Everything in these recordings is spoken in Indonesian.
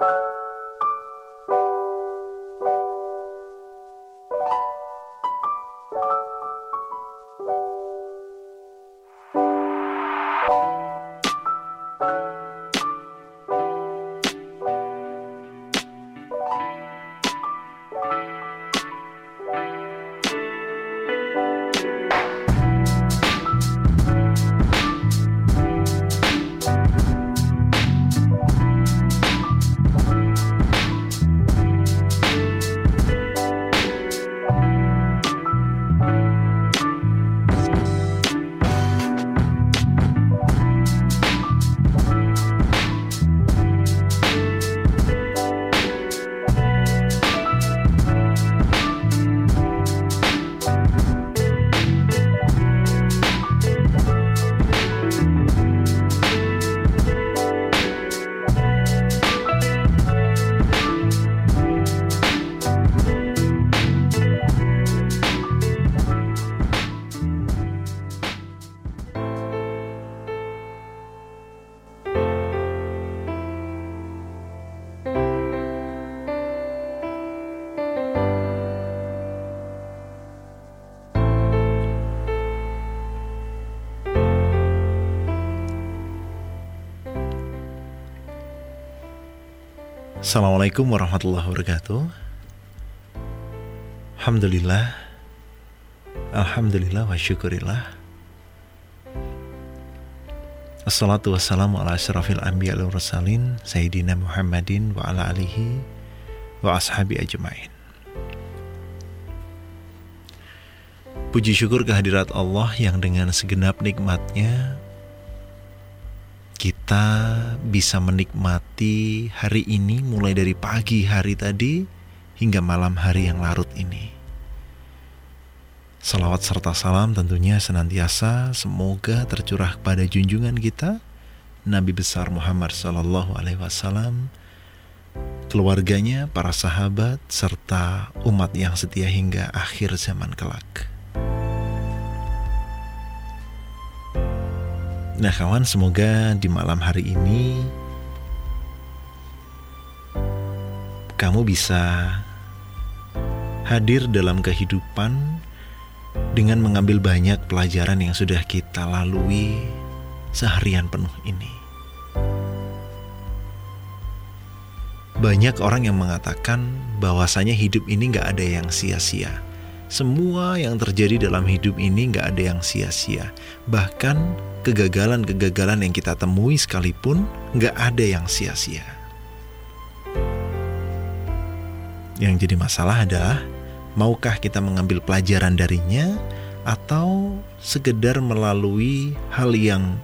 you Assalamualaikum warahmatullahi wabarakatuh. Alhamdulillah. Alhamdulillah wa syukurillah. Assalatu wassalamu ala asyrafil anbiya al mursalin Sayyidina Muhammadin wa ala alihi wa ashabi ajmain. Puji syukur kehadirat Allah yang dengan segenap nikmatnya kita bisa menikmati hari ini mulai dari pagi hari tadi hingga malam hari yang larut ini. Salawat serta salam tentunya senantiasa semoga tercurah pada junjungan kita Nabi besar Muhammad Sallallahu Alaihi Wasallam, keluarganya, para sahabat, serta umat yang setia hingga akhir zaman kelak. Nah kawan semoga di malam hari ini kamu bisa hadir dalam kehidupan dengan mengambil banyak pelajaran yang sudah kita lalui seharian penuh ini. Banyak orang yang mengatakan bahwasanya hidup ini gak ada yang sia-sia. Semua yang terjadi dalam hidup ini gak ada yang sia-sia. Bahkan kegagalan-kegagalan yang kita temui sekalipun nggak ada yang sia-sia. Yang jadi masalah adalah maukah kita mengambil pelajaran darinya atau sekedar melalui hal yang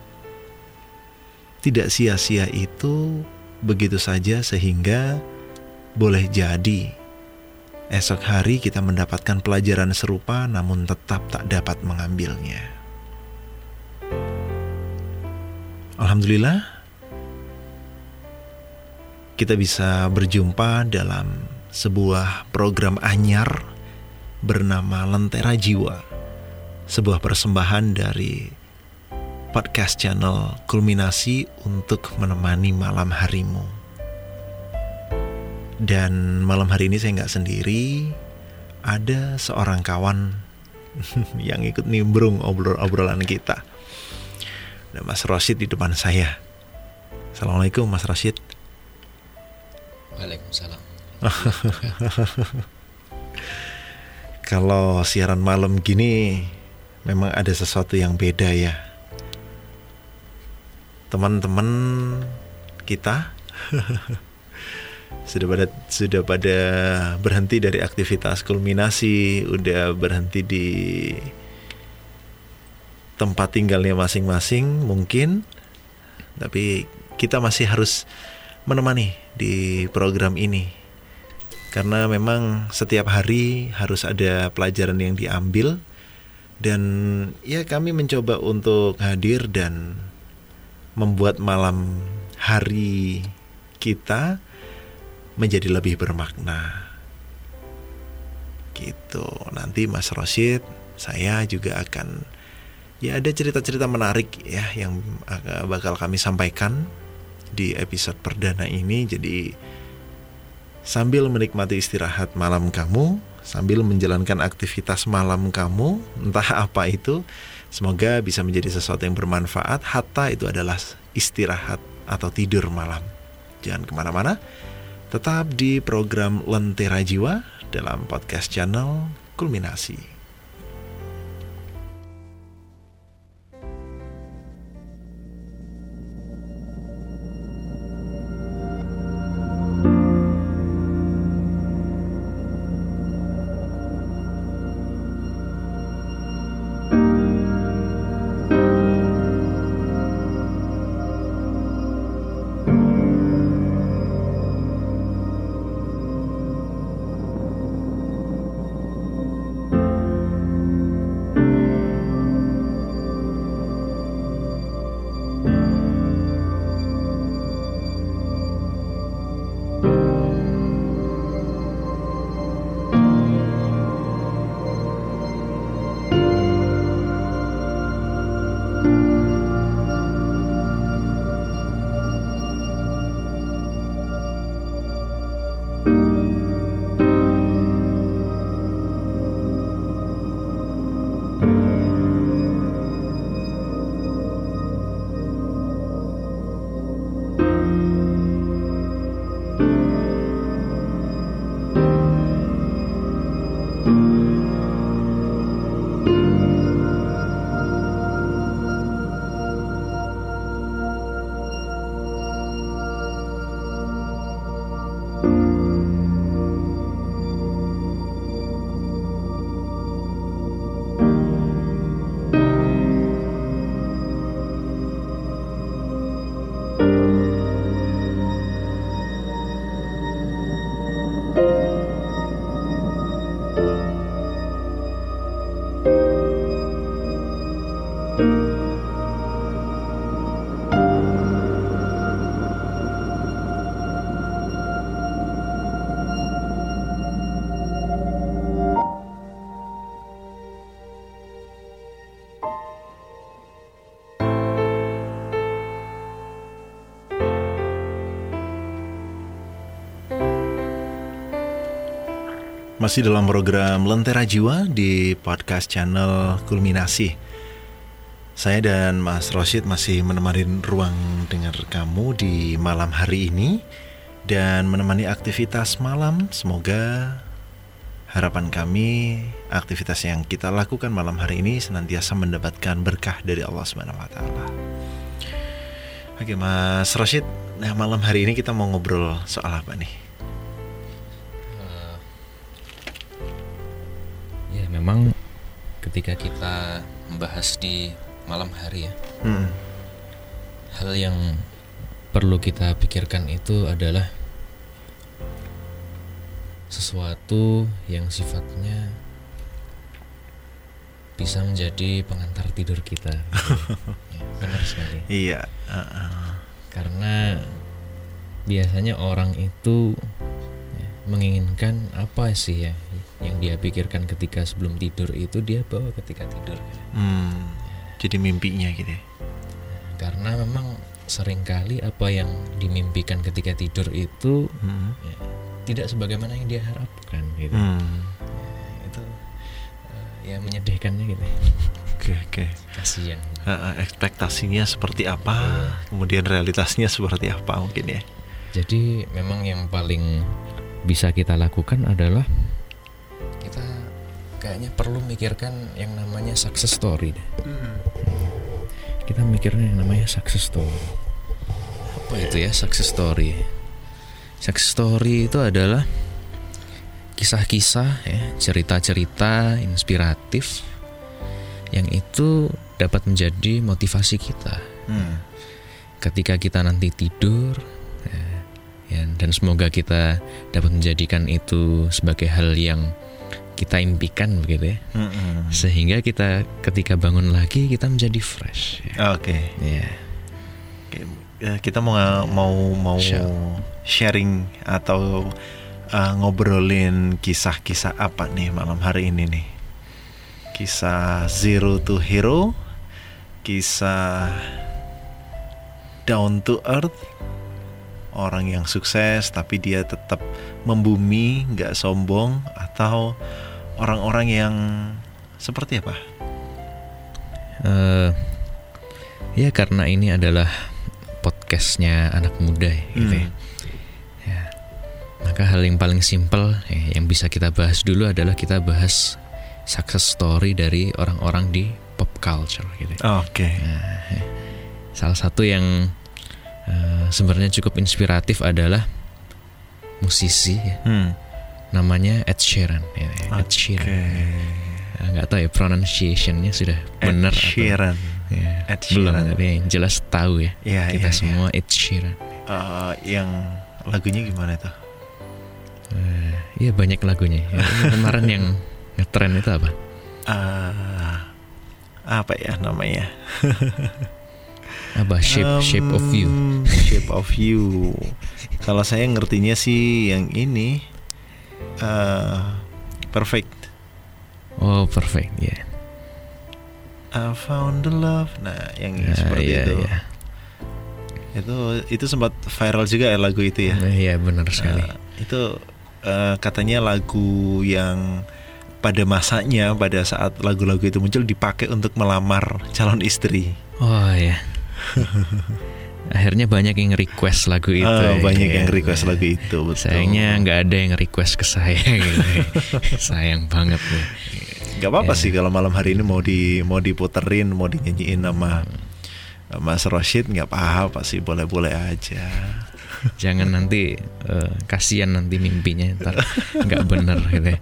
tidak sia-sia itu begitu saja sehingga boleh jadi esok hari kita mendapatkan pelajaran serupa namun tetap tak dapat mengambilnya. Alhamdulillah kita bisa berjumpa dalam sebuah program anyar bernama Lentera Jiwa. Sebuah persembahan dari podcast channel Kulminasi untuk menemani malam harimu. Dan malam hari ini saya nggak sendiri, ada seorang kawan yang ikut nimbrung obrol-obrolan kita. Ada Mas Rosid di depan saya. Assalamualaikum Mas Rosid. Waalaikumsalam. Kalau siaran malam gini memang ada sesuatu yang beda ya. Teman-teman kita sudah pada sudah pada berhenti dari aktivitas kulminasi, udah berhenti di tempat tinggalnya masing-masing mungkin tapi kita masih harus menemani di program ini karena memang setiap hari harus ada pelajaran yang diambil. Dan ya kami mencoba untuk hadir dan membuat malam hari kita menjadi lebih bermakna. Gitu. Nanti Mas Rosid saya juga akan ya ada cerita-cerita menarik ya yang bakal kami sampaikan di episode perdana ini. Jadi sambil menikmati istirahat malam kamu, sambil menjalankan aktivitas malam kamu, entah apa itu, semoga bisa menjadi sesuatu yang bermanfaat. Hatta itu adalah istirahat atau tidur malam. Jangan ke mana-mana, tetap di program Lentera Jiwa dalam podcast channel Kulminasi. Masih dalam program Lentera Jiwa di podcast channel Kulminasi. Saya dan Mas Rosid masih menemani ruang dengar kamu di malam hari ini dan menemani aktivitas malam. Semoga harapan kami aktivitas yang kita lakukan malam hari ini senantiasa mendapatkan berkah dari Allah taala. Oke, Mas Rosid, nah malam hari ini kita mau ngobrol soal apa nih? Ketika kita membahas di malam hari ya hmm. hal yang perlu kita pikirkan itu adalah sesuatu yang sifatnya bisa menjadi pengantar tidur kita ya, benar sekali iya uh -uh. karena biasanya orang itu menginginkan apa sih ya yang dia pikirkan ketika sebelum tidur itu dia bawa ketika tidur. Hmm, jadi mimpinya gitu. Ya? Karena memang sering kali apa yang dimimpikan ketika tidur itu hmm. ya, tidak sebagaimana yang dia harapkan gitu. Hmm. Ya, itu uh, ya menyedihkannya gitu. Oke okay, oke. Okay. Kasihan. Uh, ekspektasinya seperti apa, uh. kemudian realitasnya seperti apa mungkin ya. Jadi memang yang paling bisa kita lakukan adalah kayaknya perlu mikirkan yang namanya success story deh. Hmm. Kita mikirnya yang namanya success story. Apa itu ya success story? Success story itu adalah kisah-kisah ya, cerita-cerita inspiratif yang itu dapat menjadi motivasi kita. Hmm. Ketika kita nanti tidur ya, ya, dan semoga kita dapat menjadikan itu sebagai hal yang kita impikan begitu ya mm-hmm. sehingga kita ketika bangun lagi kita menjadi fresh ya. oke okay. ya yeah. kita mau mau mau sharing atau uh, ngobrolin kisah-kisah apa nih malam hari ini nih kisah zero to hero kisah down to earth orang yang sukses tapi dia tetap membumi, nggak sombong, atau orang-orang yang seperti apa? Uh, ya karena ini adalah podcastnya anak muda ya, gitu ya. Hmm. ya. Maka hal yang paling simpel ya, yang bisa kita bahas dulu adalah kita bahas success story dari orang-orang di pop culture gitu. ya. Oke. Nah, ya. salah satu yang uh, sebenarnya cukup inspiratif adalah musisi ya, Hmm. namanya Ed Sheeran. Ya, Ed. Sheeran. Ya, nggak tahu ya pronunciationnya sudah Ed benar atau Sheeran. ya, Ed belum tapi yang jelas tahu ya Ya, kita ya, ya. semua Ed Sheeran. Eh, yang lagunya gimana tuh? Eh, Iya banyak lagunya. Ya, kemarin yang ngetren itu apa? Eh, apa ya namanya? Apa Shape Shape of You. Um, Shape of You. Kalau saya ngertinya sih yang ini eh perfect. Oh perfect ya. I found the love. Nah, yang Nah, seperti iya, itu. iya. Itu itu sempat viral juga ya lagu itu ya. Nah, Iya benar sekali. Nah, itu eh, katanya lagu yang pada masanya pada saat lagu-lagu itu muncul dipakai untuk melamar calon istri. Oh ya. Akhirnya banyak yang request lagu itu. Ah, ya, banyak ya. yang request lagu itu. Betul. Sayangnya nggak ada yang request ke saya gitu. Sayang banget nih. Gak apa-apa Ya. sih kalau malam hari ini mau di mau diputerin, mau dinyanyiin sama Mas Roshid nggak apa-apa sih, boleh-boleh aja. Jangan nanti eh, kasihan nanti mimpinya ntar nggak bener gitu. ya.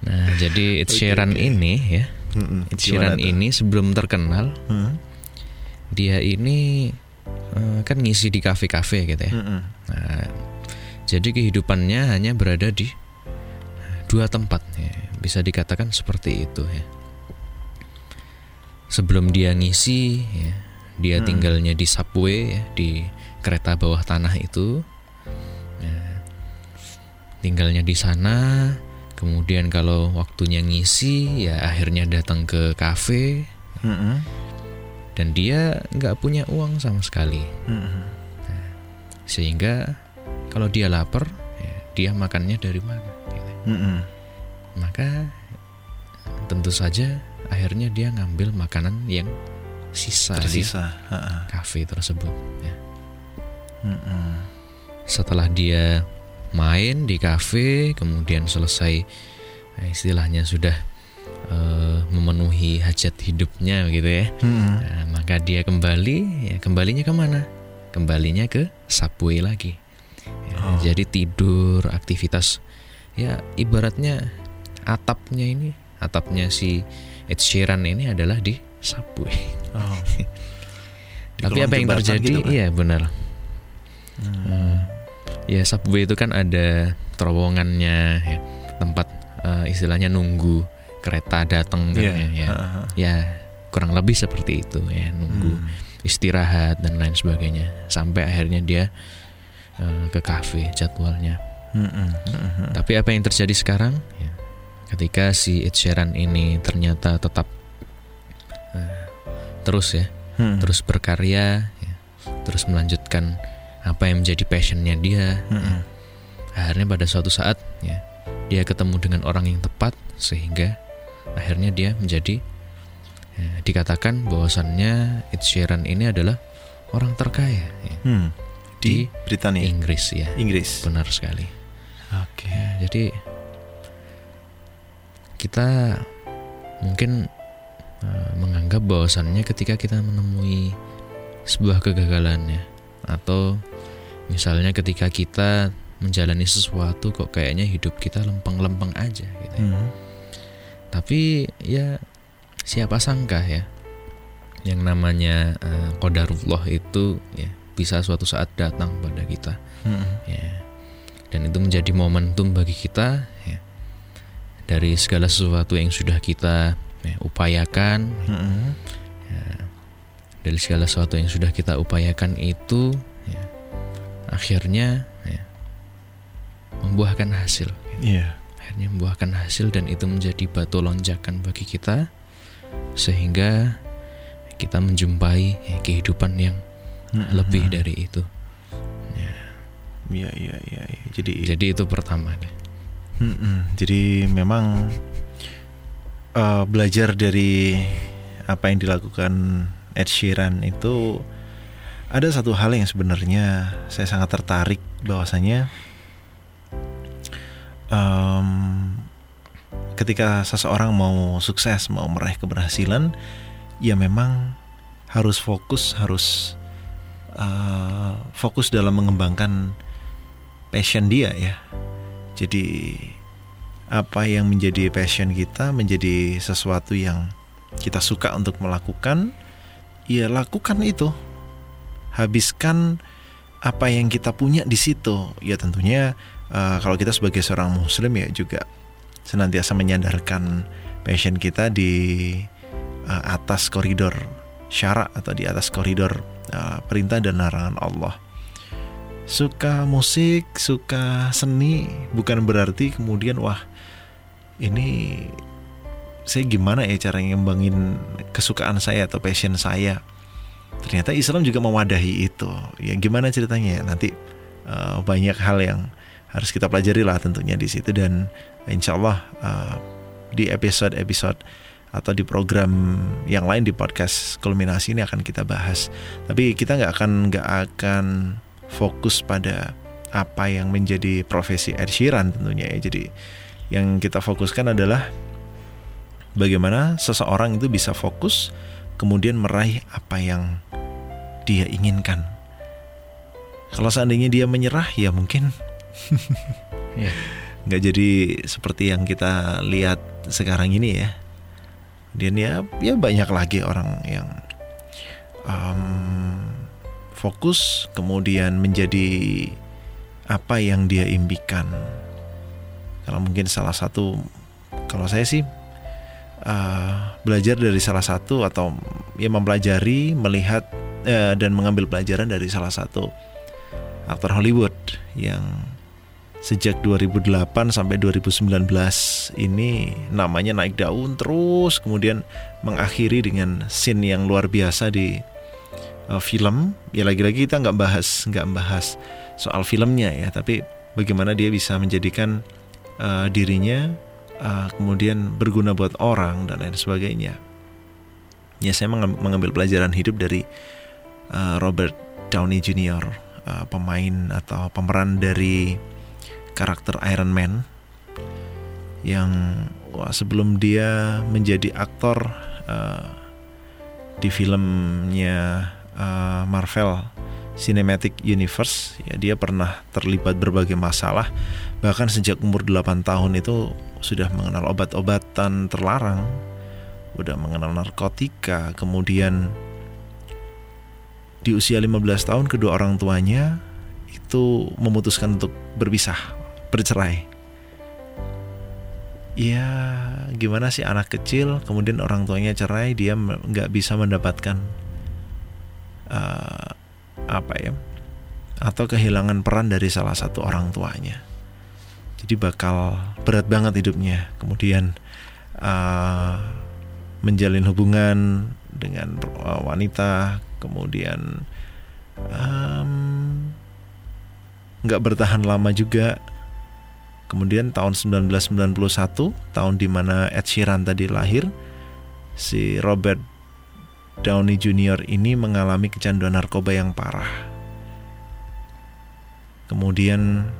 Nah jadi Ed Sheeran oke. ini ya, Mm-mm, Ed gimana Sheeran ini sebelum terkenal Hmm? Dia ini eh, kan ngisi di kafe-kafe gitu ya. Mm-mm. Nah, jadi kehidupannya hanya berada di dua tempat, ya. bisa dikatakan seperti itu ya. Sebelum dia ngisi, ya, dia Hmm. tinggalnya di subway, ya, di kereta bawah tanah itu. Ya, tinggalnya di sana. Kemudian kalau waktunya ngisi, ya akhirnya datang ke kafe Mm-mm. Dan dia nggak punya uang sama sekali. Mm-mm. sehingga kalau dia lapar ya, dia makannya dari mana gitu. Mm-mm. maka tentu saja akhirnya dia ngambil makanan yang sisa di Tersisa. Ha-ha. kafe tersebut ya. Mm-mm. setelah dia main di kafe kemudian selesai eh, istilahnya sudah eh, memenuhi hajat hidupnya gitu ya Mm-mm. Nah, maka dia kembali ya kembalinya ke mana kembalinya ke subway lagi Ya, Oh. jadi tidur aktivitas ya ibaratnya atapnya ini atapnya si Ed Sheeran ini adalah di subway Oh. Di tapi apa yang terjadi gitu, iya benar Hmm. Hmm. ya subway itu kan ada terowongannya ya, tempat eh, istilahnya nunggu kereta datang kan Iya. ya, ya. Ha-ha. ya kurang lebih seperti itu ya nunggu Hmm. istirahat dan lain sebagainya sampai akhirnya dia eh, ke kafe jadwalnya. Mm-mm. Mm-mm. Tapi apa yang terjadi sekarang? Ya, ketika si Ed Sheeran ini ternyata tetap eh, terus ya, Hmm. terus berkarya, ya, terus melanjutkan apa yang menjadi passionnya dia. Mm-mm. Akhirnya pada suatu saat ya dia ketemu dengan orang yang tepat sehingga akhirnya dia menjadi ya, dikatakan bahwasannya Ed Sheeran ini adalah orang terkaya ya, Hmm. Di di Britania, Inggris ya. Inggris. Benar sekali. Oke. Ya, jadi kita mungkin eh, menganggap bahwasannya ketika kita menemui sebuah kegagalan ya atau misalnya ketika kita menjalani sesuatu kok kayaknya hidup kita lempeng-lempeng aja gitu. ya. Hmm. Tapi ya siapa sangka ya yang namanya eh, qadarullah itu ya bisa suatu saat datang pada kita Hmm. ya dan itu menjadi momentum bagi kita ya dari segala sesuatu yang sudah kita ya, upayakan Hmm. ya, dari segala sesuatu yang sudah kita upayakan itu ya, akhirnya ya, membuahkan hasil Iya. Akhirnya membuahkan hasil dan itu menjadi batu lonjakan bagi kita sehingga kita menjumpai ya, kehidupan yang Hmm. lebih dari itu ya. Iya iya iya. iya. Jadi jadi itu pertama deh jadi memang uh, belajar dari apa yang dilakukan Ed Sheeran itu ada satu hal yang sebenarnya saya sangat tertarik bahwasanya um, ketika seseorang mau sukses mau meraih keberhasilan ya memang harus fokus harus uh, fokus dalam mengembangkan passion dia ya. Jadi apa yang menjadi passion kita menjadi sesuatu yang kita suka untuk melakukan ya lakukan itu. Habiskan apa yang kita punya di situ. Ya tentunya uh, kalau kita sebagai seorang muslim ya juga senantiasa menyadarkan passion kita di uh, atas koridor syarak atau di atas koridor uh, perintah dan larangan Allah. Suka musik, suka seni bukan berarti kemudian wah ini saya gimana ya cara ngembangin kesukaan saya atau passion saya. Ternyata Islam juga mewadahi itu. Ya gimana ceritanya? Nanti uh, banyak hal yang harus kita pelajari lah tentunya di situ dan insya Allah uh, di episode-episode atau di program yang lain di podcast kulminasi ini akan kita bahas. Tapi kita nggak akan nggak akan fokus pada apa yang menjadi profesi Ed Sheeran tentunya ya. Jadi yang kita fokuskan adalah bagaimana seseorang itu bisa fokus kemudian meraih apa yang dia inginkan. Kalau seandainya dia menyerah ya mungkin ya. nggak jadi seperti yang kita lihat sekarang ini ya dan ya ya banyak lagi orang yang um, fokus kemudian menjadi apa yang dia impikan kalau mungkin salah satu kalau saya sih uh, belajar dari salah satu atau ya mempelajari melihat uh, dan mengambil pelajaran dari salah satu aktor Hollywood yang sejak 2008 sampai 2019 ini namanya naik daun terus kemudian mengakhiri dengan scene yang luar biasa di uh, film ya lagi-lagi kita nggak bahas nggak bahas soal filmnya ya tapi bagaimana dia bisa menjadikan uh, dirinya uh, kemudian berguna buat orang dan lain sebagainya ya saya mengambil pelajaran hidup dari uh, Robert Downey Jr. Uh, pemain atau pemeran dari karakter Iron Man yang wah, sebelum dia menjadi aktor uh, di filmnya uh, Marvel Cinematic Universe ya dia pernah terlibat berbagai masalah. Bahkan sejak umur 8 tahun itu sudah mengenal obat-obatan terlarang udah mengenal narkotika. Kemudian di usia 15 tahun kedua orang tuanya itu memutuskan untuk berpisah bercerai. Ya gimana sih anak kecil kemudian orang tuanya cerai dia nggak bisa mendapatkan uh, apa ya atau kehilangan peran dari salah satu orang tuanya. Jadi bakal berat banget hidupnya. Kemudian uh, menjalin hubungan dengan uh, wanita, kemudian nggak um, bertahan lama juga Kemudian tahun 1991, tahun di mana Ed Sheeran tadi lahir, si Robert Downey Jr. ini mengalami kecanduan narkoba yang parah. Kemudian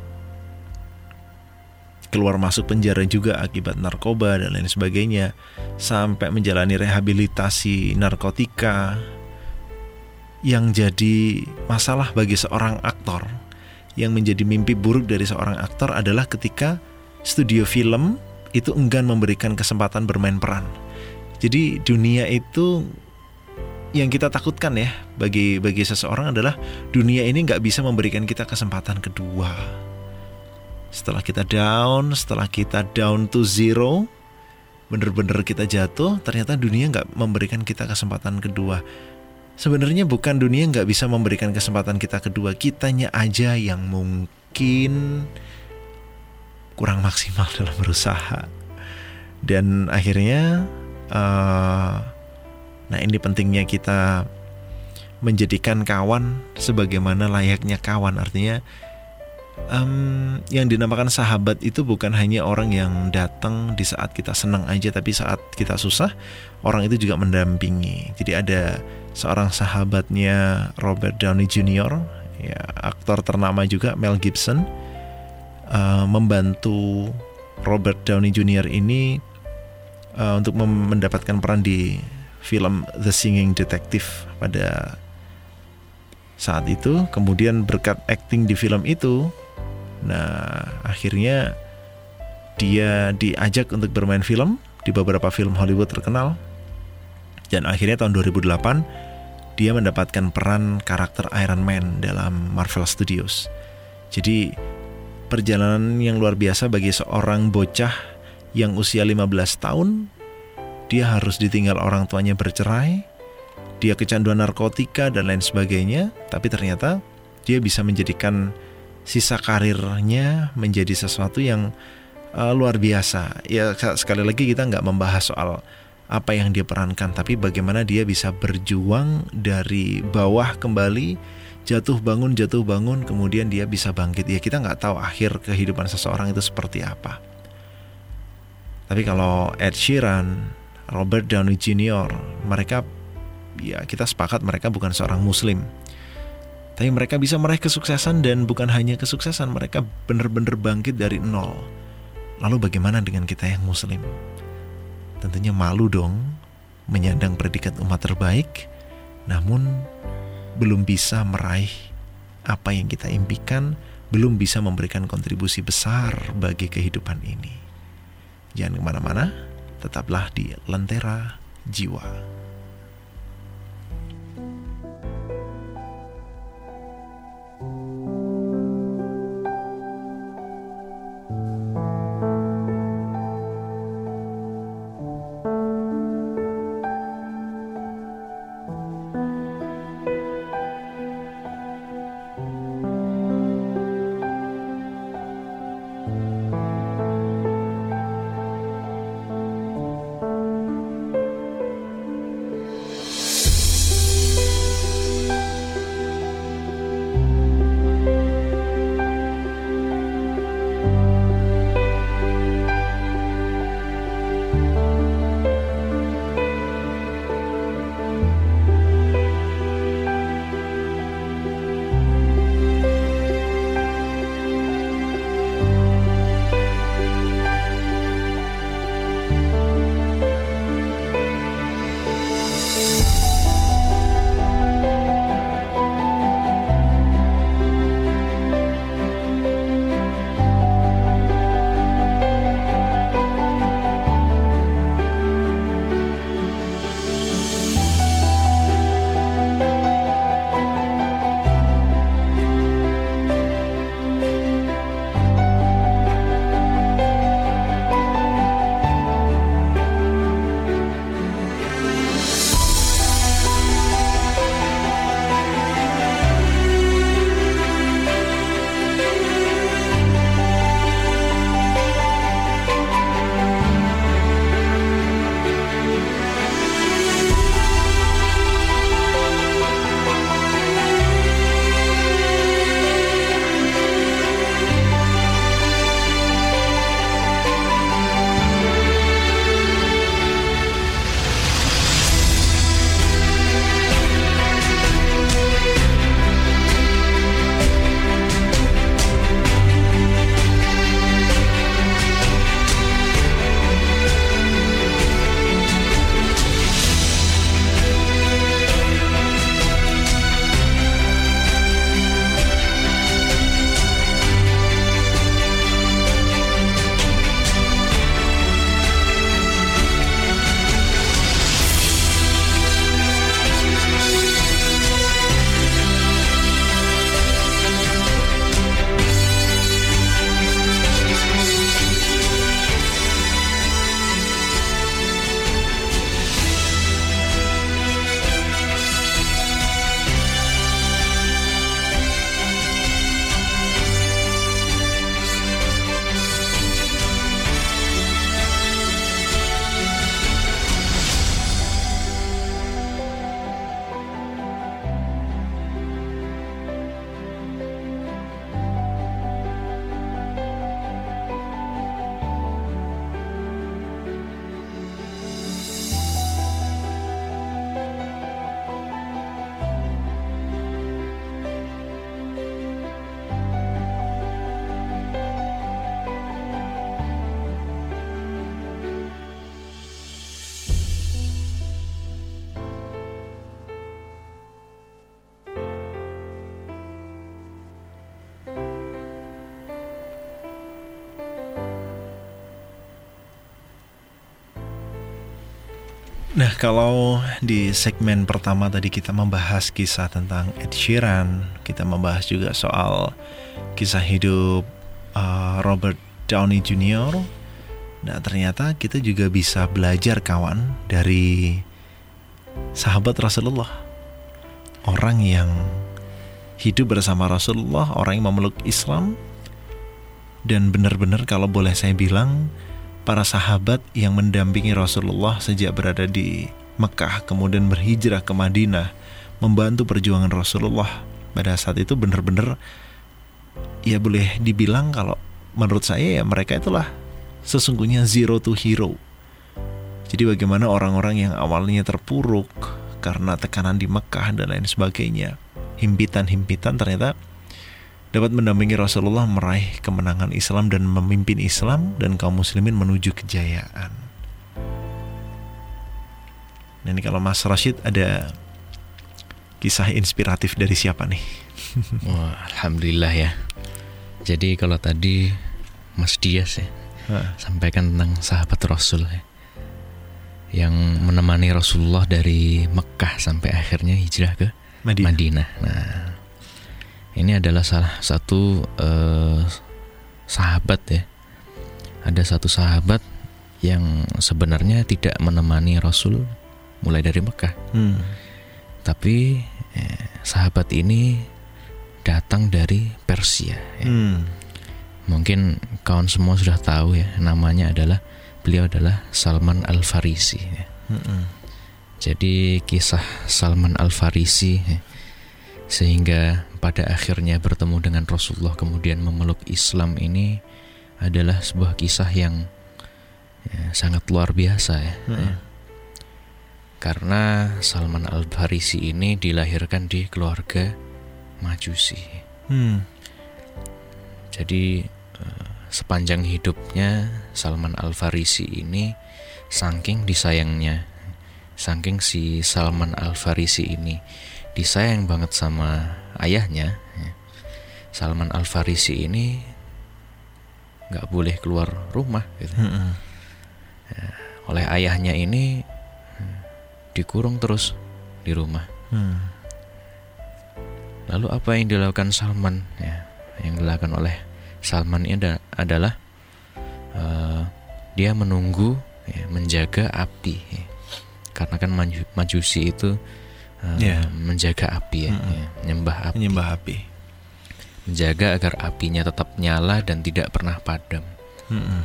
keluar masuk penjara juga akibat narkoba dan lain sebagainya sampai menjalani rehabilitasi narkotika yang jadi masalah bagi seorang aktor yang menjadi mimpi buruk dari seorang aktor adalah ketika studio film itu enggan memberikan kesempatan bermain peran. Jadi dunia itu yang kita takutkan ya bagi bagi seseorang adalah dunia ini nggak bisa memberikan kita kesempatan kedua. Setelah kita down, setelah kita down to zero, bener-bener kita jatuh, ternyata dunia nggak memberikan kita kesempatan kedua sebenarnya bukan dunia nggak bisa memberikan kesempatan kita kedua. Kitanya aja yang mungkin kurang maksimal dalam berusaha. Dan akhirnya uh, nah ini pentingnya kita menjadikan kawan sebagaimana layaknya kawan. Artinya um, yang dinamakan sahabat itu bukan hanya orang yang datang di saat kita senang aja, tapi saat kita susah, orang itu juga mendampingi. Jadi ada seorang sahabatnya Robert Downey Jr., ya aktor ternama juga Mel Gibson, uh, membantu Robert Downey Jr. ini uh, untuk mendapatkan peran di film The Singing Detective pada saat itu. Kemudian berkat acting di film itu, nah akhirnya dia diajak untuk bermain film di beberapa film Hollywood terkenal. Dan akhirnya tahun 2008 dia mendapatkan peran karakter Iron Man dalam Marvel Studios. Jadi perjalanan yang luar biasa bagi seorang bocah yang usia 15 tahun dia harus ditinggal orang tuanya bercerai, dia kecanduan narkotika dan lain sebagainya, tapi ternyata dia bisa menjadikan sisa karirnya menjadi sesuatu yang uh, luar biasa. Ya sekali lagi kita nggak membahas soal apa yang dia perankan, tapi bagaimana dia bisa berjuang dari bawah kembali, jatuh bangun, jatuh bangun, kemudian dia bisa bangkit. Ya kita nggak tahu akhir kehidupan seseorang itu seperti apa. Tapi kalau Ed Sheeran, Robert Downey Jr. Mereka ya kita sepakat mereka bukan seorang muslim. Tapi mereka bisa meraih kesuksesan dan bukan hanya kesuksesan, mereka benar-benar bangkit dari nol. Lalu bagaimana dengan kita yang muslim? Tentunya malu dong menyandang predikat umat terbaik, namun belum bisa meraih apa yang kita impikan, belum bisa memberikan kontribusi besar bagi kehidupan ini. Jangan ke mana-mana, tetaplah di Lentera Jiwa. Kalau di segmen pertama tadi kita membahas kisah tentang Ed Sheeran, kita membahas juga soal kisah hidup uh, Robert Downey Jr. Nah, ternyata kita juga bisa belajar kawan dari sahabat Rasulullah. Orang yang hidup bersama Rasulullah, orang yang memeluk Islam dan benar-benar kalau boleh saya bilang para sahabat yang mendampingi Rasulullah sejak berada di Mekah kemudian berhijrah ke Madinah membantu perjuangan Rasulullah. Pada saat itu benar-benar ya boleh dibilang kalau menurut saya ya mereka itulah sesungguhnya zero to hero. Jadi bagaimana orang-orang yang awalnya terpuruk karena tekanan di Mekah dan lain sebagainya himpitan-himpitan ternyata dapat mendampingi Rasulullah meraih kemenangan Islam dan memimpin Islam dan kaum muslimin menuju kejayaan. Nah ini kalau Mas Rashid ada kisah inspiratif dari siapa nih? Wah, Alhamdulillah ya. Jadi kalau tadi Mas Dias ya ha. sampaikan tentang sahabat Rasul ya, yang menemani Rasulullah dari Mekah sampai akhirnya hijrah ke Madinah. Madinah. Nah, ini adalah salah satu uh, sahabat ya. Ada satu sahabat yang sebenarnya tidak menemani Rasul mulai dari Mekah. Hmm. Tapi eh, sahabat ini datang dari Persia. Ya. Hmm. Mungkin kawan semua sudah tahu ya, namanya adalah beliau adalah Salman Al Farisi. Ya. Hmm. Jadi kisah Salman Al Farisi ya, sehingga pada akhirnya bertemu dengan Rasulullah kemudian memeluk Islam ini adalah sebuah kisah yang ya, sangat luar biasa ya, hmm. ya. Karena Salman Al Farisi ini dilahirkan di keluarga Majusi. Hmm. Jadi eh, sepanjang hidupnya Salman Al Farisi ini saking disayangnya, saking si Salman Al Farisi ini disayang banget sama ayahnya ya. Salman Al Farisi ini nggak boleh keluar rumah gitu. -hmm. oleh ayahnya ini dikurung terus di rumah mm. lalu apa yang dilakukan Salman ya yang dilakukan oleh Salman ini adalah uh, dia menunggu ya, menjaga api ya. karena kan majusi itu yeah. menjaga api ya, mm -hmm. ya, menyembah api. Menyembah api. Menjaga agar apinya tetap nyala dan tidak pernah padam. Mm -hmm.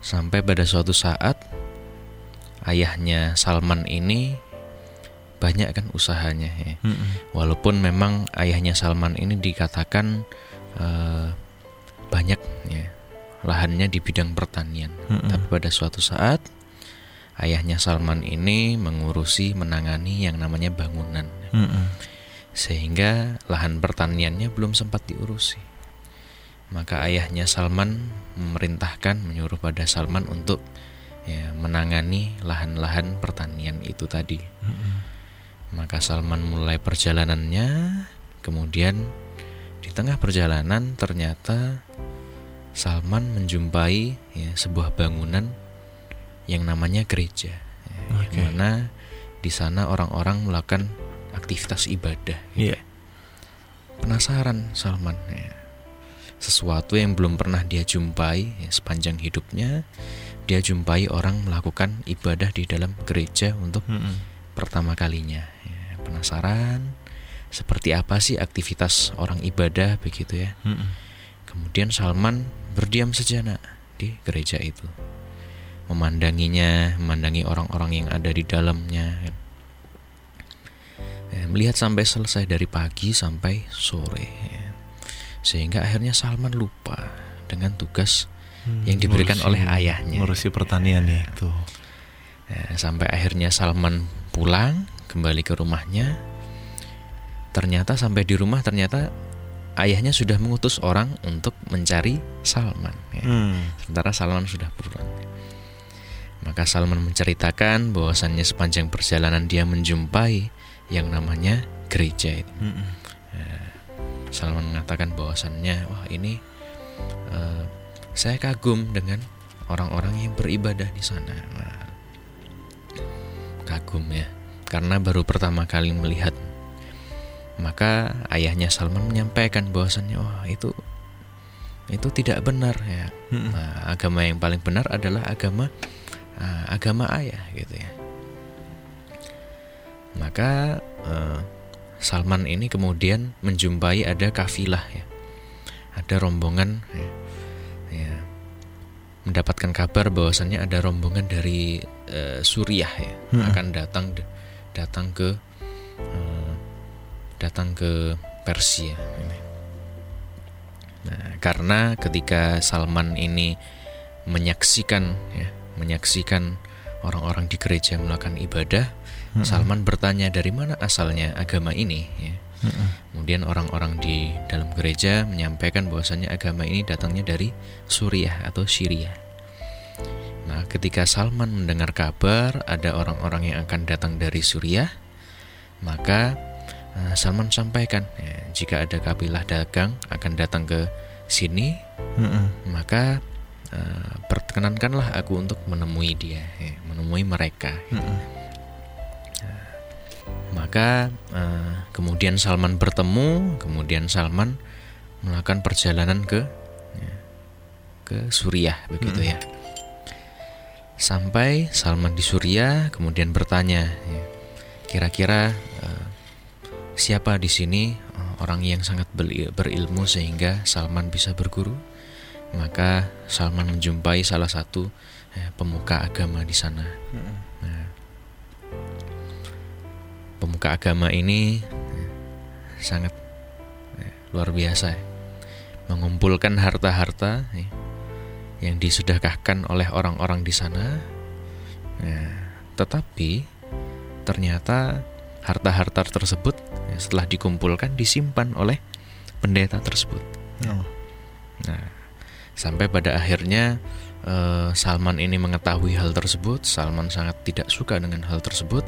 Sampai pada suatu saat ayahnya Salman ini banyak kan usahanya ya. Mm -hmm. Walaupun memang ayahnya Salman ini dikatakan uh, banyak ya lahannya di bidang pertanian. Mm -hmm. Tapi pada suatu saat ayahnya Salman ini mengurusi menangani yang namanya bangunan mm -mm. sehingga lahan pertaniannya belum sempat diurusi maka ayahnya Salman memerintahkan menyuruh pada Salman untuk ya, menangani lahan-lahan pertanian itu tadi mm -mm. maka Salman mulai perjalanannya kemudian di tengah perjalanan ternyata Salman menjumpai ya, sebuah bangunan yang namanya gereja, okay. mana di sana orang-orang melakukan aktivitas ibadah. Gitu. Yeah. Penasaran Salman, ya. sesuatu yang belum pernah dia jumpai ya, sepanjang hidupnya, dia jumpai orang melakukan ibadah di dalam gereja untuk mm -hmm. pertama kalinya. Ya, penasaran, seperti apa sih aktivitas orang ibadah begitu ya? Mm -hmm. Kemudian Salman berdiam sejenak di gereja itu memandanginya, memandangi orang-orang yang ada di dalamnya. Ya, melihat sampai selesai dari pagi sampai sore. Sehingga akhirnya Salman lupa dengan tugas hmm, yang diberikan ngurusi, oleh ayahnya. Ngurusi pertanian ya itu. Ya, sampai akhirnya Salman pulang kembali ke rumahnya. Ternyata sampai di rumah ternyata ayahnya sudah mengutus orang untuk mencari Salman. Ya. Hmm. Sementara Salman sudah pulang. Maka Salman menceritakan bahwasannya sepanjang perjalanan dia menjumpai yang namanya gereja itu. Mm -mm. Salman mengatakan bahwasannya wah ini uh, saya kagum dengan orang-orang yang beribadah di sana. Nah, kagum ya karena baru pertama kali melihat maka ayahnya Salman menyampaikan bahwasannya wah itu itu tidak benar ya nah, agama yang paling benar adalah agama uh, agama ayah gitu ya maka uh, Salman ini kemudian menjumpai ada kafilah ya ada rombongan ya, ya mendapatkan kabar bahwasannya ada rombongan dari uh, Suriah ya hmm. akan datang datang ke uh, datang ke Persia. Nah, karena ketika Salman ini menyaksikan ya menyaksikan orang-orang di gereja melakukan ibadah hmm. Salman bertanya dari mana asalnya agama ini ya. Hmm. Kemudian orang-orang di dalam gereja menyampaikan bahwasanya agama ini datangnya dari Suriah atau Syria. Nah, ketika Salman mendengar kabar ada orang-orang yang akan datang dari Suriah, maka uh, Salman sampaikan ya, jika ada kabilah dagang akan datang ke sini, hmm. maka uh, perkenankanlah aku untuk menemui dia, ya, menemui mereka. Hmm maka uh, kemudian Salman bertemu, kemudian Salman melakukan perjalanan ke ya, ke Suriah begitu hmm. ya. Sampai Salman di Suriah, kemudian bertanya, ya, kira-kira uh, siapa di sini uh, orang yang sangat berilmu sehingga Salman bisa berguru? Maka Salman menjumpai salah satu ya, pemuka agama di sana. Hmm pemuka agama ini sangat ya, luar biasa ya. mengumpulkan harta-harta ya, yang disudahkahkan oleh orang-orang di sana ya, tetapi ternyata harta-harta tersebut ya, setelah dikumpulkan disimpan oleh pendeta tersebut oh. nah sampai pada akhirnya eh, Salman ini mengetahui hal tersebut Salman sangat tidak suka dengan hal tersebut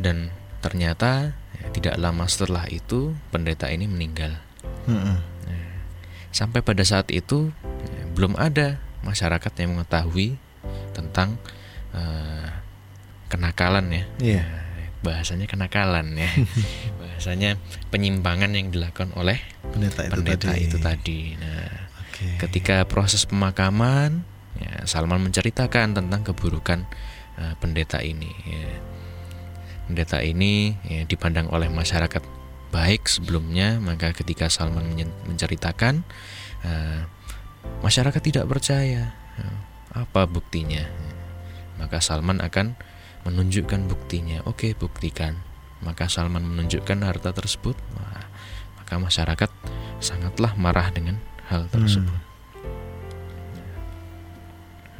dan ternyata ya, tidak lama setelah itu pendeta ini meninggal. Hmm. Sampai pada saat itu ya, belum ada masyarakat yang mengetahui tentang uh, kenakalan ya. Yeah. bahasanya kenakalan ya. bahasanya penyimpangan yang dilakukan oleh pendeta itu pendeta tadi. Itu tadi. Nah, okay. ketika proses pemakaman, ya, Salman menceritakan tentang keburukan uh, pendeta ini. Ya pendeta ini ya, dipandang oleh masyarakat baik sebelumnya maka ketika Salman menceritakan uh, masyarakat tidak percaya uh, apa buktinya maka Salman akan menunjukkan buktinya oke buktikan maka Salman menunjukkan harta tersebut maka masyarakat sangatlah marah dengan hal tersebut hmm.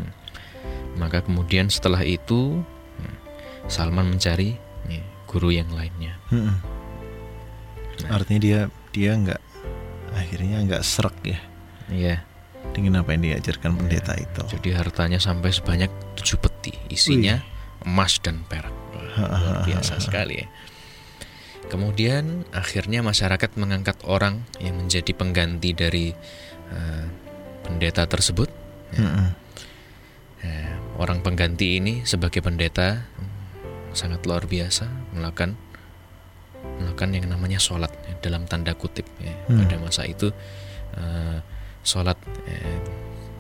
Hmm. maka kemudian setelah itu hmm, Salman mencari guru yang lainnya. Hmm. Nah. Artinya dia dia nggak akhirnya nggak serak ya. Iya. Dengan apa yang diajarkan pendeta ya. itu. Jadi hartanya sampai sebanyak tujuh peti, isinya Wih. emas dan perak. Luar biasa sekali ya. Kemudian akhirnya masyarakat mengangkat orang yang menjadi pengganti dari uh, pendeta tersebut. Ya. Hmm. Ya, orang pengganti ini sebagai pendeta sangat luar biasa melakukan melakukan yang namanya sholat ya, dalam tanda kutip ya. hmm. pada masa itu uh, sholat eh,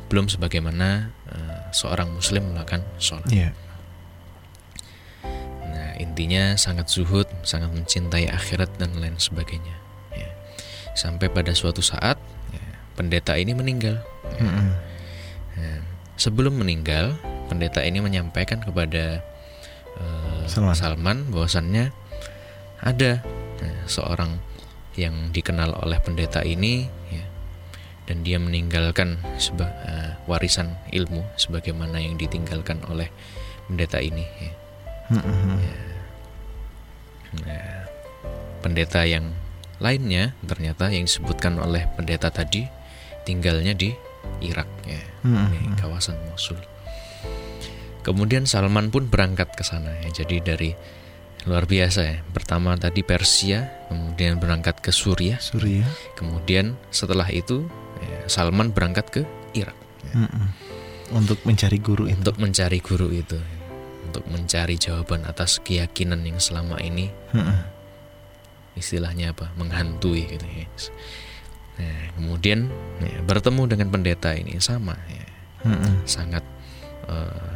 belum sebagaimana uh, seorang muslim melakukan sholat yeah. Intinya sangat zuhud sangat mencintai akhirat dan lain sebagainya ya. sampai pada suatu saat ya, pendeta ini meninggal ya. hmm. ya, sebelum meninggal pendeta ini menyampaikan kepada uh, Salman, Salman bahwasannya ada ya, seorang yang dikenal oleh pendeta ini ya, dan dia meninggalkan seba, uh, warisan ilmu sebagaimana yang ditinggalkan oleh pendeta ini ya. Mm-hmm. ya. Nah, pendeta yang lainnya ternyata yang disebutkan oleh pendeta tadi tinggalnya di Irak ya, mm-hmm. kawasan Mosul. Kemudian Salman pun berangkat ke sana ya. Jadi dari luar biasa ya. Pertama tadi Persia, kemudian berangkat ke Suriah. Suriah. Kemudian setelah itu ya, Salman berangkat ke Irak. Ya. Mm -mm. Untuk mencari guru itu. Untuk mencari guru itu. Untuk mencari jawaban atas keyakinan yang selama ini Mm-mm. istilahnya apa menghantui gitu ya. Nah, kemudian ya, bertemu dengan pendeta ini sama ya, Mm-mm. sangat eh,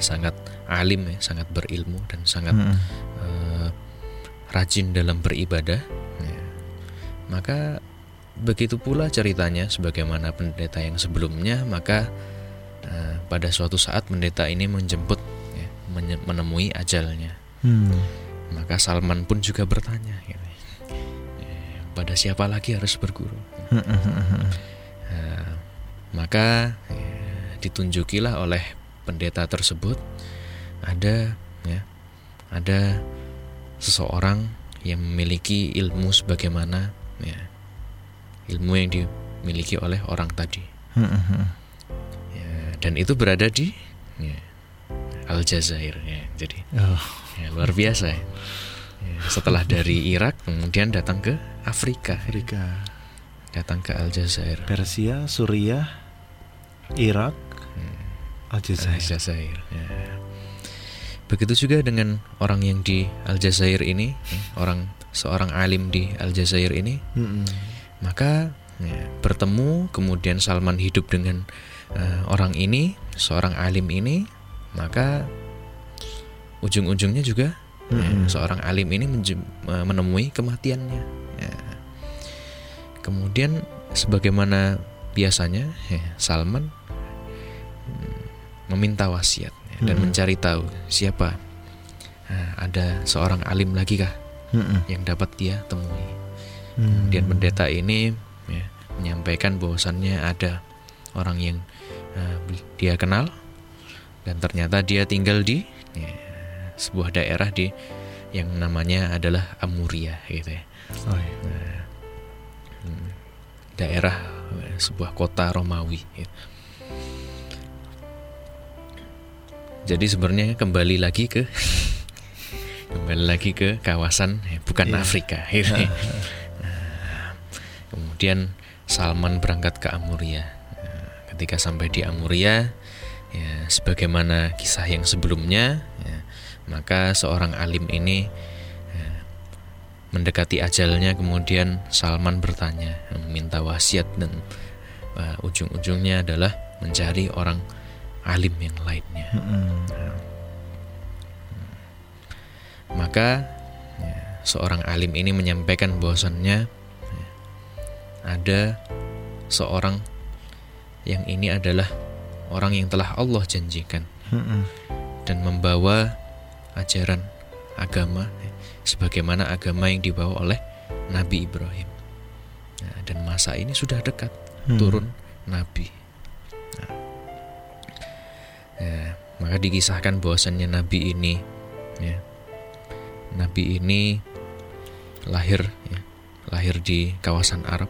sangat alim ya, sangat berilmu dan sangat eh, rajin dalam beribadah. ya. Maka begitu pula ceritanya sebagaimana pendeta yang sebelumnya, maka eh, pada suatu saat pendeta ini menjemput ya, menemui ajalnya. Hmm. Maka Salman pun juga bertanya, gitu. Eh, pada siapa lagi harus berguru? Eh, maka eh, ditunjukilah oleh pendeta tersebut ada ya ada seseorang yang memiliki ilmu sebagaimana ya ilmu yang dimiliki oleh orang tadi Mm-mm. ya, dan itu berada di ya, Aljazair ya jadi Oh. ya, luar biasa ya. Ya, setelah dari Irak kemudian datang ke Afrika Afrika, datang ke Aljazair Persia, Suriah, Irak, Aljazair. Aljazair. Ya. Begitu juga dengan orang yang di Aljazair ini, ya, orang seorang alim di Aljazair ini, Mm-mm. maka ya, bertemu kemudian Salman hidup dengan eh, orang ini, seorang alim ini, maka ujung-ujungnya juga ya, Mm-mm. seorang alim ini menemui kematiannya. Ya. Kemudian sebagaimana biasanya, ya, Salman mm, meminta wasiat ya, dan Mm-mm. mencari tahu siapa Nah, ada seorang alim lagi kah Mm-mm. yang dapat dia temui. Hmm. Kemudian pendeta ini ya, menyampaikan bahwasannya ada orang yang eh, dia kenal dan ternyata dia tinggal di ya, sebuah daerah di yang namanya adalah Amuria gitu ya. Oh, iya. Hmm, daerah eh, sebuah kota Romawi gitu. Jadi sebenarnya kembali lagi ke kembali lagi ke kawasan eh, bukan Iya. Afrika gitu ya. Nah, kemudian Salman berangkat ke Amuria. Ketika sampai di Amuria, ya sebagaimana kisah yang sebelumnya, ya, maka seorang alim ini ya, mendekati ajalnya, kemudian Salman bertanya, meminta wasiat dan uh, ujung-ujungnya adalah mencari orang alim yang lainnya. Mm-mm. Maka ya, seorang alim ini menyampaikan bahwasannya ya, ada seorang yang ini adalah orang yang telah Allah janjikan dan membawa ajaran agama ya, sebagaimana agama yang dibawa oleh Nabi Ibrahim. Nah, dan masa ini sudah dekat Hmm. turun Nabi. Nah, ya, maka dikisahkan bahwasannya Nabi ini, ya, Nabi ini lahir, ya, lahir di kawasan Arab.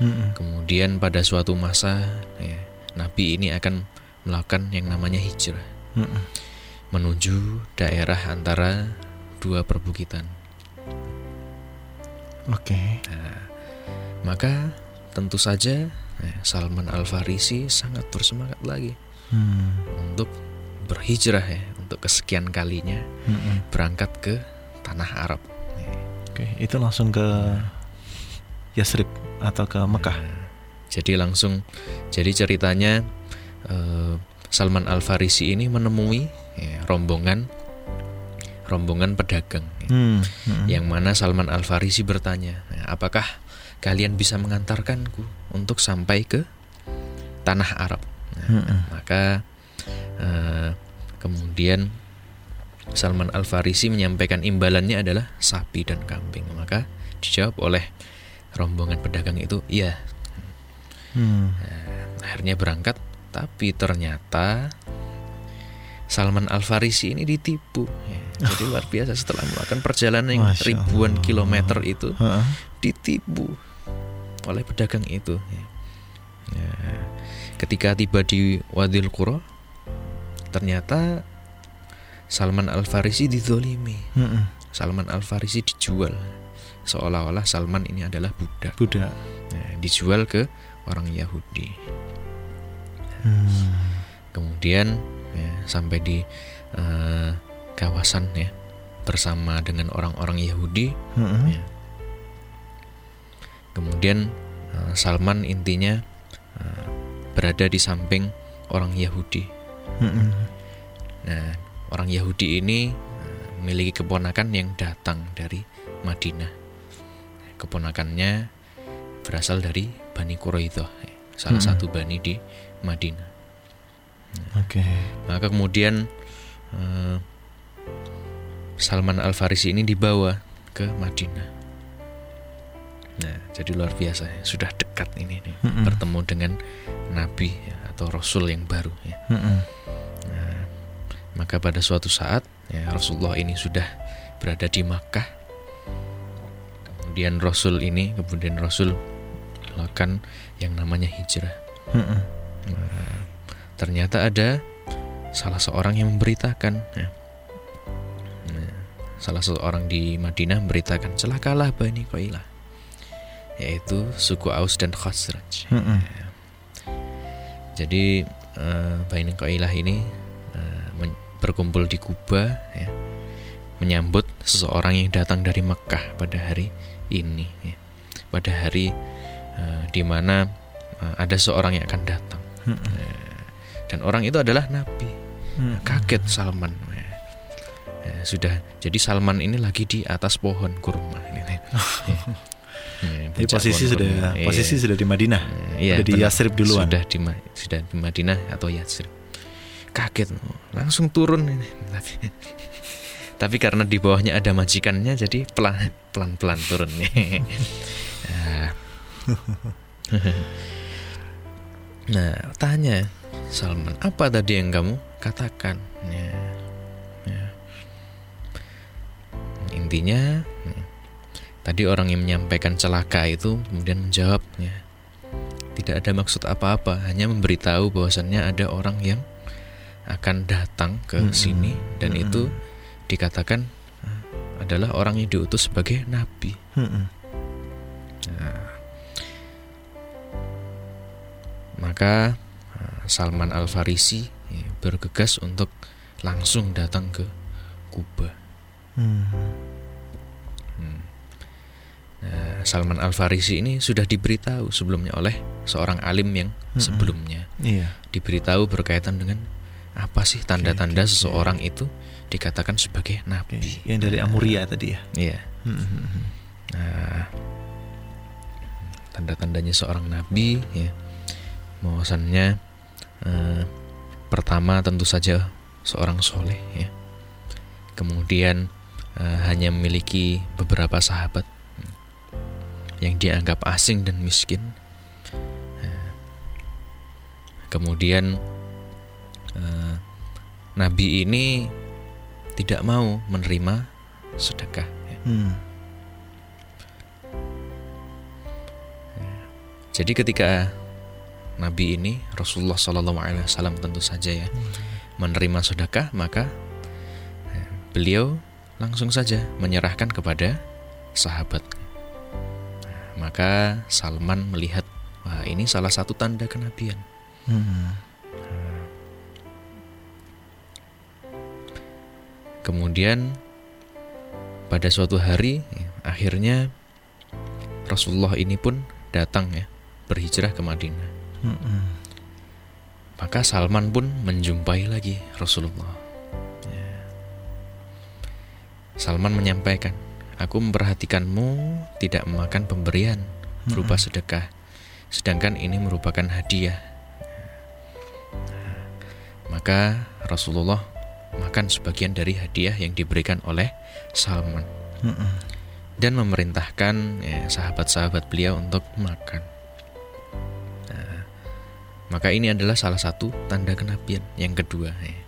Mm-mm. Kemudian pada suatu masa, ya, Nabi ini akan melakukan yang namanya hijrah Mm-mm. menuju daerah antara dua perbukitan. Oke. Maka tentu saja ya, Salman Al Farisi sangat bersemangat lagi Hmm. untuk berhijrah ya, untuk kesekian kalinya Mm-mm. berangkat ke tanah Arab. Oke, itu langsung ke Yasrib atau ke Mekah. Nah, jadi langsung, jadi ceritanya eh, Salman Al Farisi ini menemui ya, rombongan rombongan pedagang. ya. Hmm. Mm-mm. yang mana Salman Al Farisi bertanya, "Nah, apakah kalian bisa mengantarkanku untuk sampai ke tanah Arab? Nah, Mm-mm. maka eh, kemudian Salman Al Farisi menyampaikan imbalannya adalah sapi dan kambing. Maka dijawab oleh rombongan pedagang itu, iya. Hmm. Akhirnya berangkat, tapi ternyata Salman Al Farisi ini ditipu. Ya, jadi luar biasa setelah melakukan perjalanan yang Masya ribuan Allah. kilometer itu Heeh. ditipu oleh pedagang itu. Ya. Ya, Ketika tiba di Wadil Qura, ternyata Salman Al Farisi dizolimi. Mm-mm. Salman Al Farisi dijual seolah-olah Salman ini adalah budak. Budak. Ya, dijual ke orang Yahudi. Hmm. Kemudian ya, sampai di uh, kawasan ya bersama dengan orang-orang Yahudi. Mm-mm. Ya. Kemudian uh, Salman intinya uh, berada di samping orang Yahudi. Mm-mm. Nah, orang Yahudi ini memiliki keponakan yang datang dari Madinah. Keponakannya berasal dari Bani Quraidah, salah Hmm. satu bani di Madinah. Oke. Maka kemudian eh, Salman Al Farisi ini dibawa ke Madinah. Nah, jadi luar biasa ya. Sudah dekat ini nih, Mm-mm. bertemu dengan Nabi ya, atau Rasul yang baru ya. Mm-mm. Nah, maka pada suatu saat ya, Rasulullah ini sudah berada di Makkah. Kemudian Rasul ini, kemudian Rasul melakukan yang namanya hijrah. Nah, ternyata ada salah seorang yang memberitakan ya. Nah, salah seorang di Madinah memberitakan celakalah Bani Qailah yaitu suku Aus dan Khazraj Mm-mm. jadi eh, Bani Qailah ini men- berkumpul di Kuba ya, menyambut seseorang yang datang dari Mekah pada hari ini ya. pada hari eh, di mana eh, ada seorang yang akan datang Mm-mm. dan orang itu adalah Nabi Mm-mm. kaget Salman Ya. Ya, sudah jadi Salman ini lagi di atas pohon kurma ini. Ya. Ya, Jadi posisi pohon sudah kurma. Iya. posisi sudah di Madinah. Iya, Udah di. Yasrib duluan. sudah di sudah di Madinah atau Yatsrib kaget langsung turun ini tapi karena di bawahnya ada majikannya jadi pelan pelan pelan turun nih Ah. nah tanya Salman apa tadi yang kamu katakan ya, ya. intinya hmm, tadi orang yang menyampaikan celaka itu kemudian menjawab ya, tidak ada maksud apa-apa, hanya memberitahu bahwasannya ada orang yang akan datang ke Mm-mm. sini dan Mm-mm. itu dikatakan adalah orang yang diutus sebagai nabi. Mm-mm. Maka eh, Salman Al Farisi ya, bergegas untuk langsung datang ke Kuba. Mm. Hmm. Nah, Salman Al Farisi ini sudah diberitahu sebelumnya oleh seorang alim yang sebelumnya Iya. diberitahu berkaitan dengan apa sih tanda-tanda seseorang itu dikatakan sebagai nabi. Yang dari Amuria tadi ya. Iya. Mm-mm. Nah, tanda-tandanya seorang nabi ya. Bahwasannya eh, pertama tentu saja seorang soleh ya. Kemudian eh, hanya memiliki beberapa sahabat hmm, yang dianggap asing dan miskin. Eh, Kemudian eh, nabi ini tidak mau menerima sedekah. ya. Mm. Jadi ketika Nabi ini Rasulullah Shallallahu Alaihi Wasallam tentu saja ya menerima sedekah maka eh, beliau langsung saja menyerahkan kepada sahabat. Maka Salman melihat wah ini salah satu tanda kenabian. Mm. Kemudian pada suatu hari ya, akhirnya Rasulullah ini pun datang ya berhijrah ke Madinah. Mm-mm. Maka Salman pun menjumpai lagi Rasulullah. Ya. Salman menyampaikan, aku memperhatikanmu tidak memakan pemberian berupa sedekah, sedangkan ini merupakan hadiah. Nah, Maka Rasulullah makan sebagian dari hadiah yang diberikan oleh Salman dan memerintahkan ya, sahabat-sahabat beliau untuk makan. Nah, maka ini adalah salah satu tanda kenabian. Yang kedua, ya.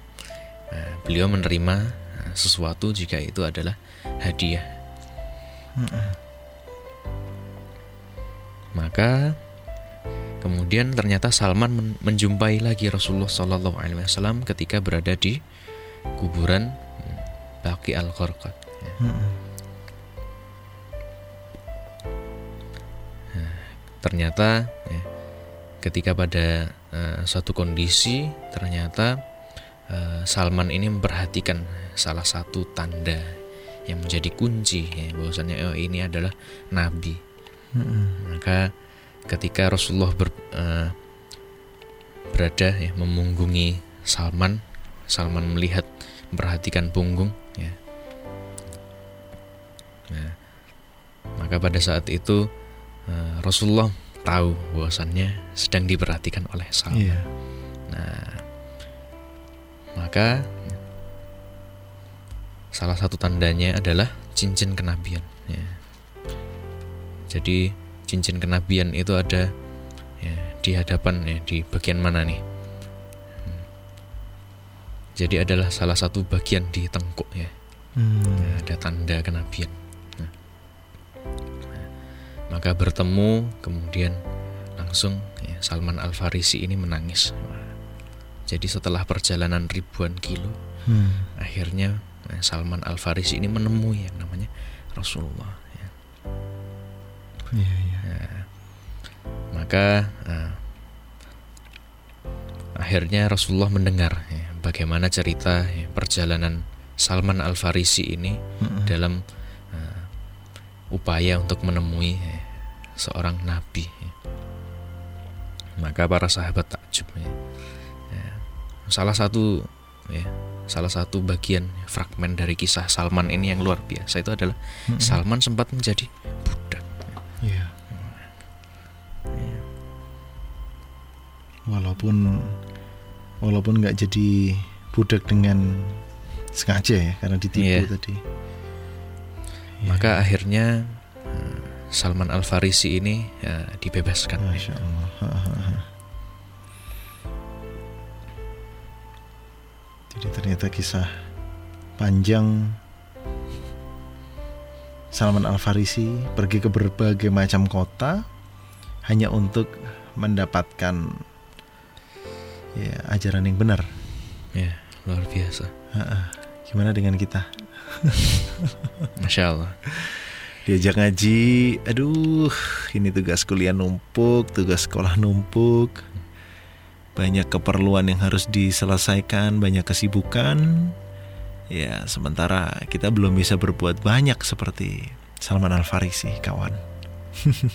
Nah, beliau menerima nah, sesuatu jika itu adalah hadiah. Maka kemudian ternyata Salman men- menjumpai lagi Rasulullah Shallallahu Alaihi Wasallam ketika berada di kuburan hmm, Baqi al Qarqad. Mm-mm. ternyata ya, ketika pada eh, suatu kondisi ternyata uh, Salman ini memperhatikan salah satu tanda yang menjadi kunci ya, bahwasanya oh, ini adalah nabi. Mm-hmm. Maka ketika Rasulullah ber, uh, berada ya memunggungi Salman, Salman melihat memperhatikan punggung ya. Nah, maka pada saat itu uh, Rasulullah tahu bahwasannya sedang diperhatikan oleh Salman. Yeah. Nah, maka salah satu tandanya adalah cincin kenabian. Ya. Jadi cincin kenabian itu ada ya, di hadapan ya di bagian mana nih? Jadi adalah salah satu bagian di tengkuk ya. Hmm. ya ada tanda kenabian. Nah. nah, maka bertemu kemudian langsung ya, Salman Al Farisi ini menangis. Jadi setelah perjalanan ribuan kilo, hmm. akhirnya Nah, Salman Al Farisi ini menemui yang namanya Rasulullah. Ya. Ya, ya. Ya. Maka uh, akhirnya Rasulullah mendengar ya, bagaimana cerita ya, perjalanan Salman Al Farisi ini mm-hmm. dalam uh, upaya untuk menemui ya, seorang nabi. Ya. Maka para sahabat takjub. Ya. Ya. Salah satu ya, salah satu bagian fragmen dari kisah Salman ini yang luar biasa itu adalah hmm. Salman sempat menjadi budak. Yeah. Walaupun walaupun nggak jadi budak dengan sengaja ya karena ditipu yeah. tadi. Yeah. Maka akhirnya eh, Salman Al Farisi ini ya, dibebaskan. Masya Allah. Jadi ternyata kisah panjang Salman Al Farisi pergi ke berbagai macam kota hanya untuk mendapatkan ya ajaran yang benar. Ya, luar biasa. Gimana dengan kita? Masya Allah. Diajak ngaji, aduh, ini tugas kuliah numpuk, tugas sekolah numpuk banyak keperluan yang harus diselesaikan, banyak kesibukan. Ya, sementara kita belum bisa berbuat banyak seperti Salman Al Farisi, kawan.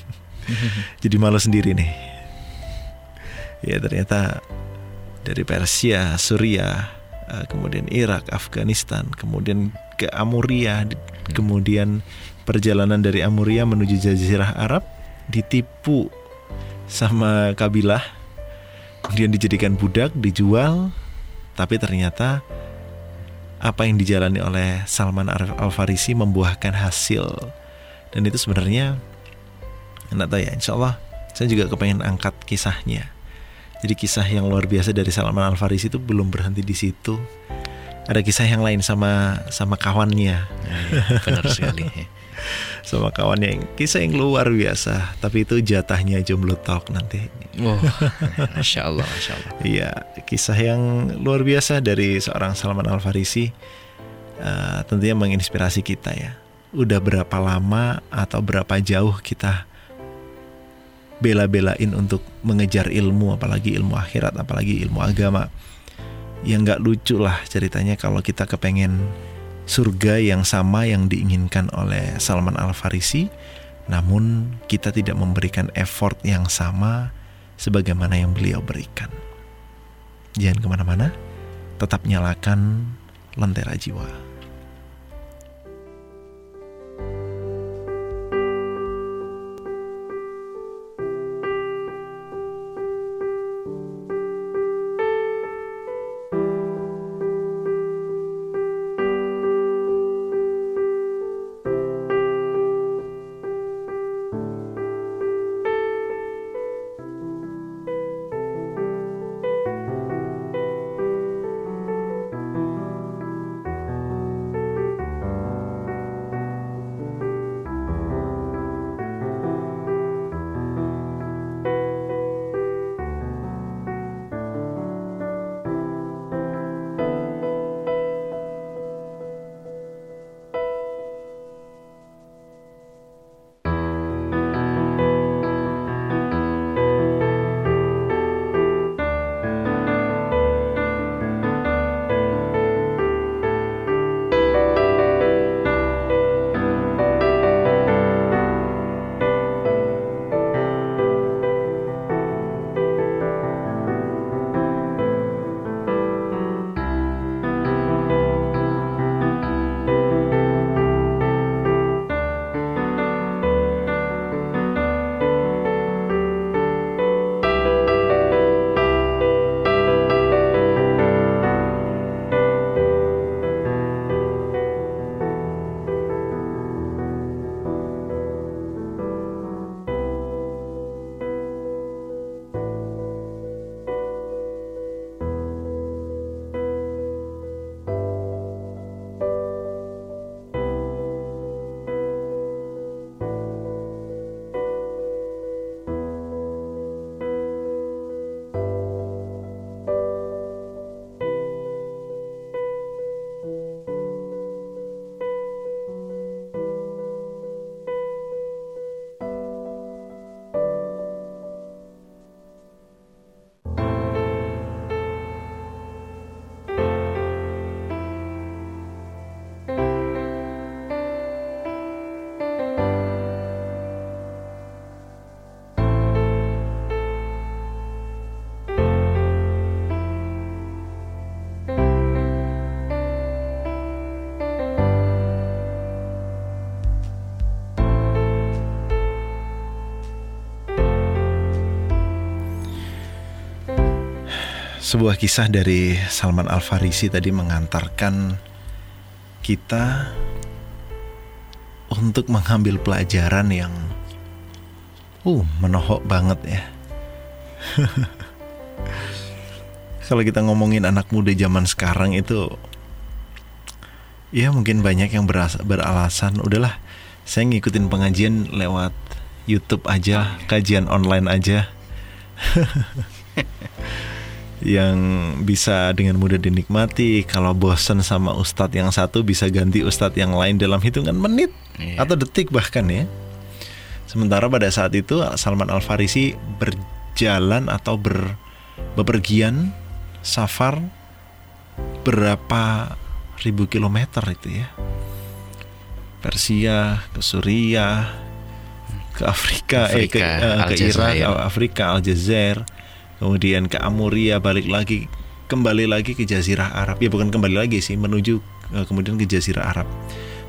Jadi malu sendiri nih. Ya, ternyata dari Persia, Suriah, eh, kemudian Irak, Afghanistan, kemudian ke Amuria, kemudian perjalanan dari Amuria menuju Jazirah Arab ditipu sama kabilah kemudian dijadikan budak, dijual, tapi ternyata apa yang dijalani oleh Salman Al Farisi membuahkan hasil. Dan itu sebenarnya enak tahu ya insya Allah saya juga kepengen angkat kisahnya jadi kisah yang luar biasa dari Salman Al Farisi itu belum berhenti di situ. Ada kisah yang lain sama sama kawannya. Ya, benar sekali. Sama kawannya yang kisah yang luar biasa tapi itu jatahnya jomblo talk nanti. Wow masya Allah masya Allah. Iya kisah yang luar biasa dari seorang Salman Al Farisi uh, tentunya menginspirasi kita ya. Udah berapa lama atau berapa jauh kita bela-belain untuk mengejar ilmu apalagi ilmu akhirat apalagi ilmu agama yang nggak lucu lah ceritanya kalau kita kepengen surga yang sama yang diinginkan oleh Salman Al Farisi, namun kita tidak memberikan effort yang sama sebagaimana yang beliau berikan. Jangan ke mana-mana, tetap nyalakan lentera jiwa. Sebuah kisah dari Salman Al Farisi tadi mengantarkan kita untuk mengambil pelajaran yang uh menohok banget ya. Kalau kita ngomongin anak muda zaman sekarang itu ya mungkin banyak yang berasa, beralasan udahlah saya ngikutin pengajian lewat YouTube aja, kajian online aja. yang bisa dengan mudah dinikmati. Kalau bosan sama ustadz yang satu bisa ganti ustadz yang lain dalam hitungan menit yeah. atau detik bahkan ya. Sementara pada saat itu Salman Al Farisi berjalan atau ber, bepergian safar berapa ribu kilometer itu ya. Persia ke Suriah ke Afrika, Afrika eh ke, uh, ke Irak, Afrika, Aljazair kemudian ke Amuria balik lagi kembali lagi ke Jazirah Arab. Ya bukan kembali lagi sih menuju eh, kemudian ke Jazirah Arab.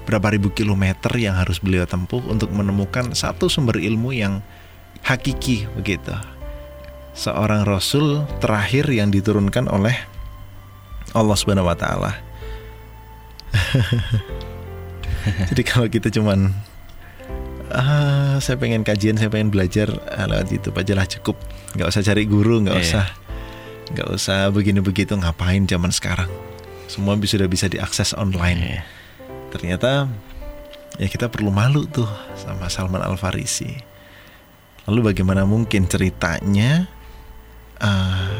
Berapa ribu kilometer yang harus beliau tempuh untuk menemukan satu sumber ilmu yang hakiki begitu. Seorang rasul terakhir yang diturunkan oleh Allah Subhanahu wa taala. Jadi kalau kita cuman ah saya pengen kajian saya pengen belajar. Ah, lewat YouTube aja lah cukup. Nggak usah cari guru nggak yeah. usah. Nggak usah begini begitu ngapain zaman sekarang? Semua sudah bisa diakses online. Yeah. ternyata ya kita perlu malu tuh sama Salman Al Farisi lalu bagaimana mungkin ceritanya uh,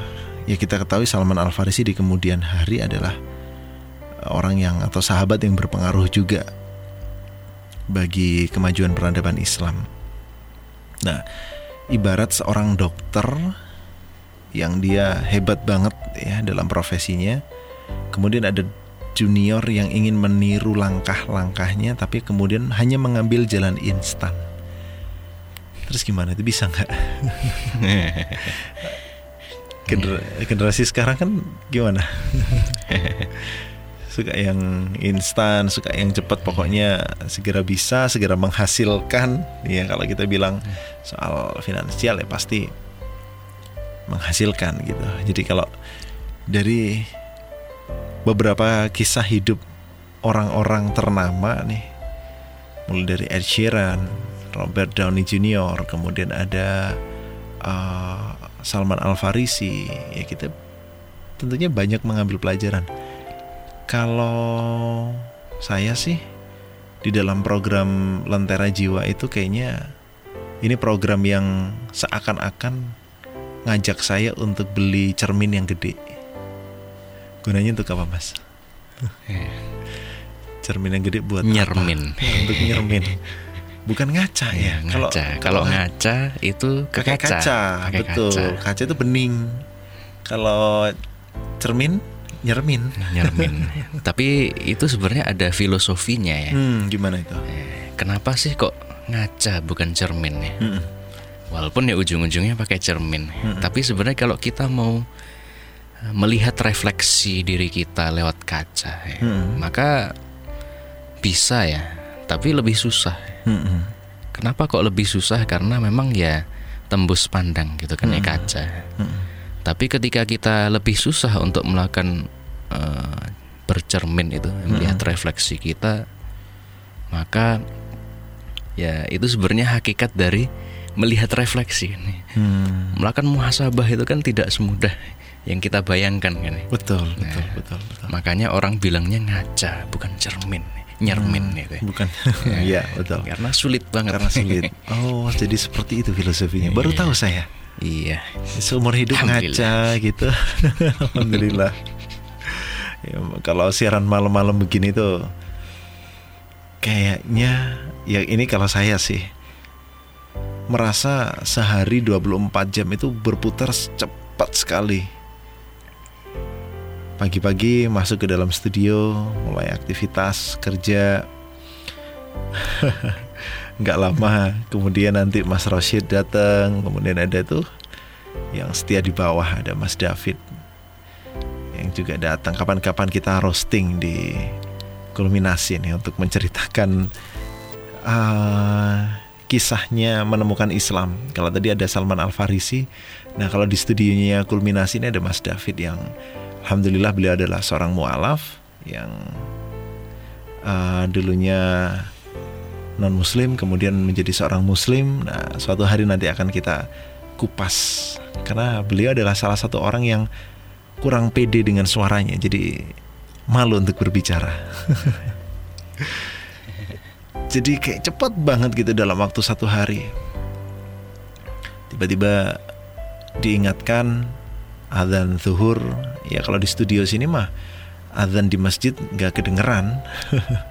ya kita ketahui Salman Al Farisi di kemudian hari adalah orang yang atau sahabat yang berpengaruh juga bagi kemajuan peradaban Islam. Nah, ibarat seorang dokter yang dia hebat banget ya dalam profesinya, kemudian ada junior yang ingin meniru langkah-langkahnya tapi kemudian hanya mengambil jalan instan. Terus gimana itu bisa nggak? generasi sekarang kan gimana? suka yang instan, suka yang cepat pokoknya segera bisa, segera menghasilkan. Ya kalau kita bilang soal finansial ya pasti menghasilkan gitu. Jadi kalau dari beberapa kisah hidup orang-orang ternama nih, mulai dari Ed Sheeran, Robert Downey Jr., kemudian ada uh, Salman Al Farisi, ya kita tentunya banyak mengambil pelajaran kalau saya sih di dalam program Lentera Jiwa itu kayaknya ini program yang seakan-akan ngajak saya untuk beli cermin yang gede. Gunanya untuk apa, Mas? cermin yang gede buat nyermin. Apa? untuk nyermin. Bukan ngaca ya. ya kalau kalau ngaca itu ke kaca. kaca. Betul. Kaca. kaca itu bening. Kalau cermin nyermin nyermin tapi itu sebenarnya ada filosofinya ya hmm, gimana itu eh, kenapa sih kok ngaca bukan cermin ya hmm. walaupun ya ujung-ujungnya pakai cermin hmm. tapi sebenarnya kalau kita mau eh, melihat refleksi diri kita lewat kaca ya, hmm. maka bisa ya tapi lebih susah hmm. kenapa kok lebih susah karena memang ya tembus pandang gitu kan ya, hmm. ya kaca hmm tapi ketika kita lebih susah untuk melakukan uh, bercermin itu, melihat hmm. refleksi kita, maka ya itu sebenarnya hakikat dari melihat refleksi ini. Hmm. Melakukan muhasabah itu kan tidak semudah yang kita bayangkan kan. Betul, nah, betul, betul, betul. Makanya orang bilangnya ngaca, bukan cermin nyermin hmm, gitu. Ya. Bukan. Iya, betul. Karena sulit banget. Karena sulit. Oh, jadi seperti itu filosofinya. Baru iya. tahu saya. Iya. Seumur hidup ngaca gitu. Alhamdulillah. ya, kalau siaran malam-malam begini tuh kayaknya ya ini kalau saya sih merasa sehari 24 jam itu berputar cepat sekali. Pagi-pagi masuk ke dalam studio, mulai aktivitas kerja. nggak lama kemudian nanti Mas Roshid datang kemudian ada tuh yang setia di bawah ada Mas David yang juga datang kapan-kapan kita roasting di kulminasi nih untuk menceritakan uh, kisahnya menemukan Islam. Kalau tadi ada Salman Al Farisi, nah kalau di studionya kulminasi ini ada Mas David yang alhamdulillah beliau adalah seorang mualaf yang uh, dulunya non muslim kemudian menjadi seorang muslim. Nah, suatu hari nanti akan kita kupas karena beliau adalah salah satu orang yang kurang pede dengan suaranya. Jadi malu untuk berbicara. Jadi kayak cepet banget gitu dalam waktu satu hari. Tiba-tiba diingatkan azan zuhur. Ya kalau di studio sini mah azan di masjid nggak kedengeran.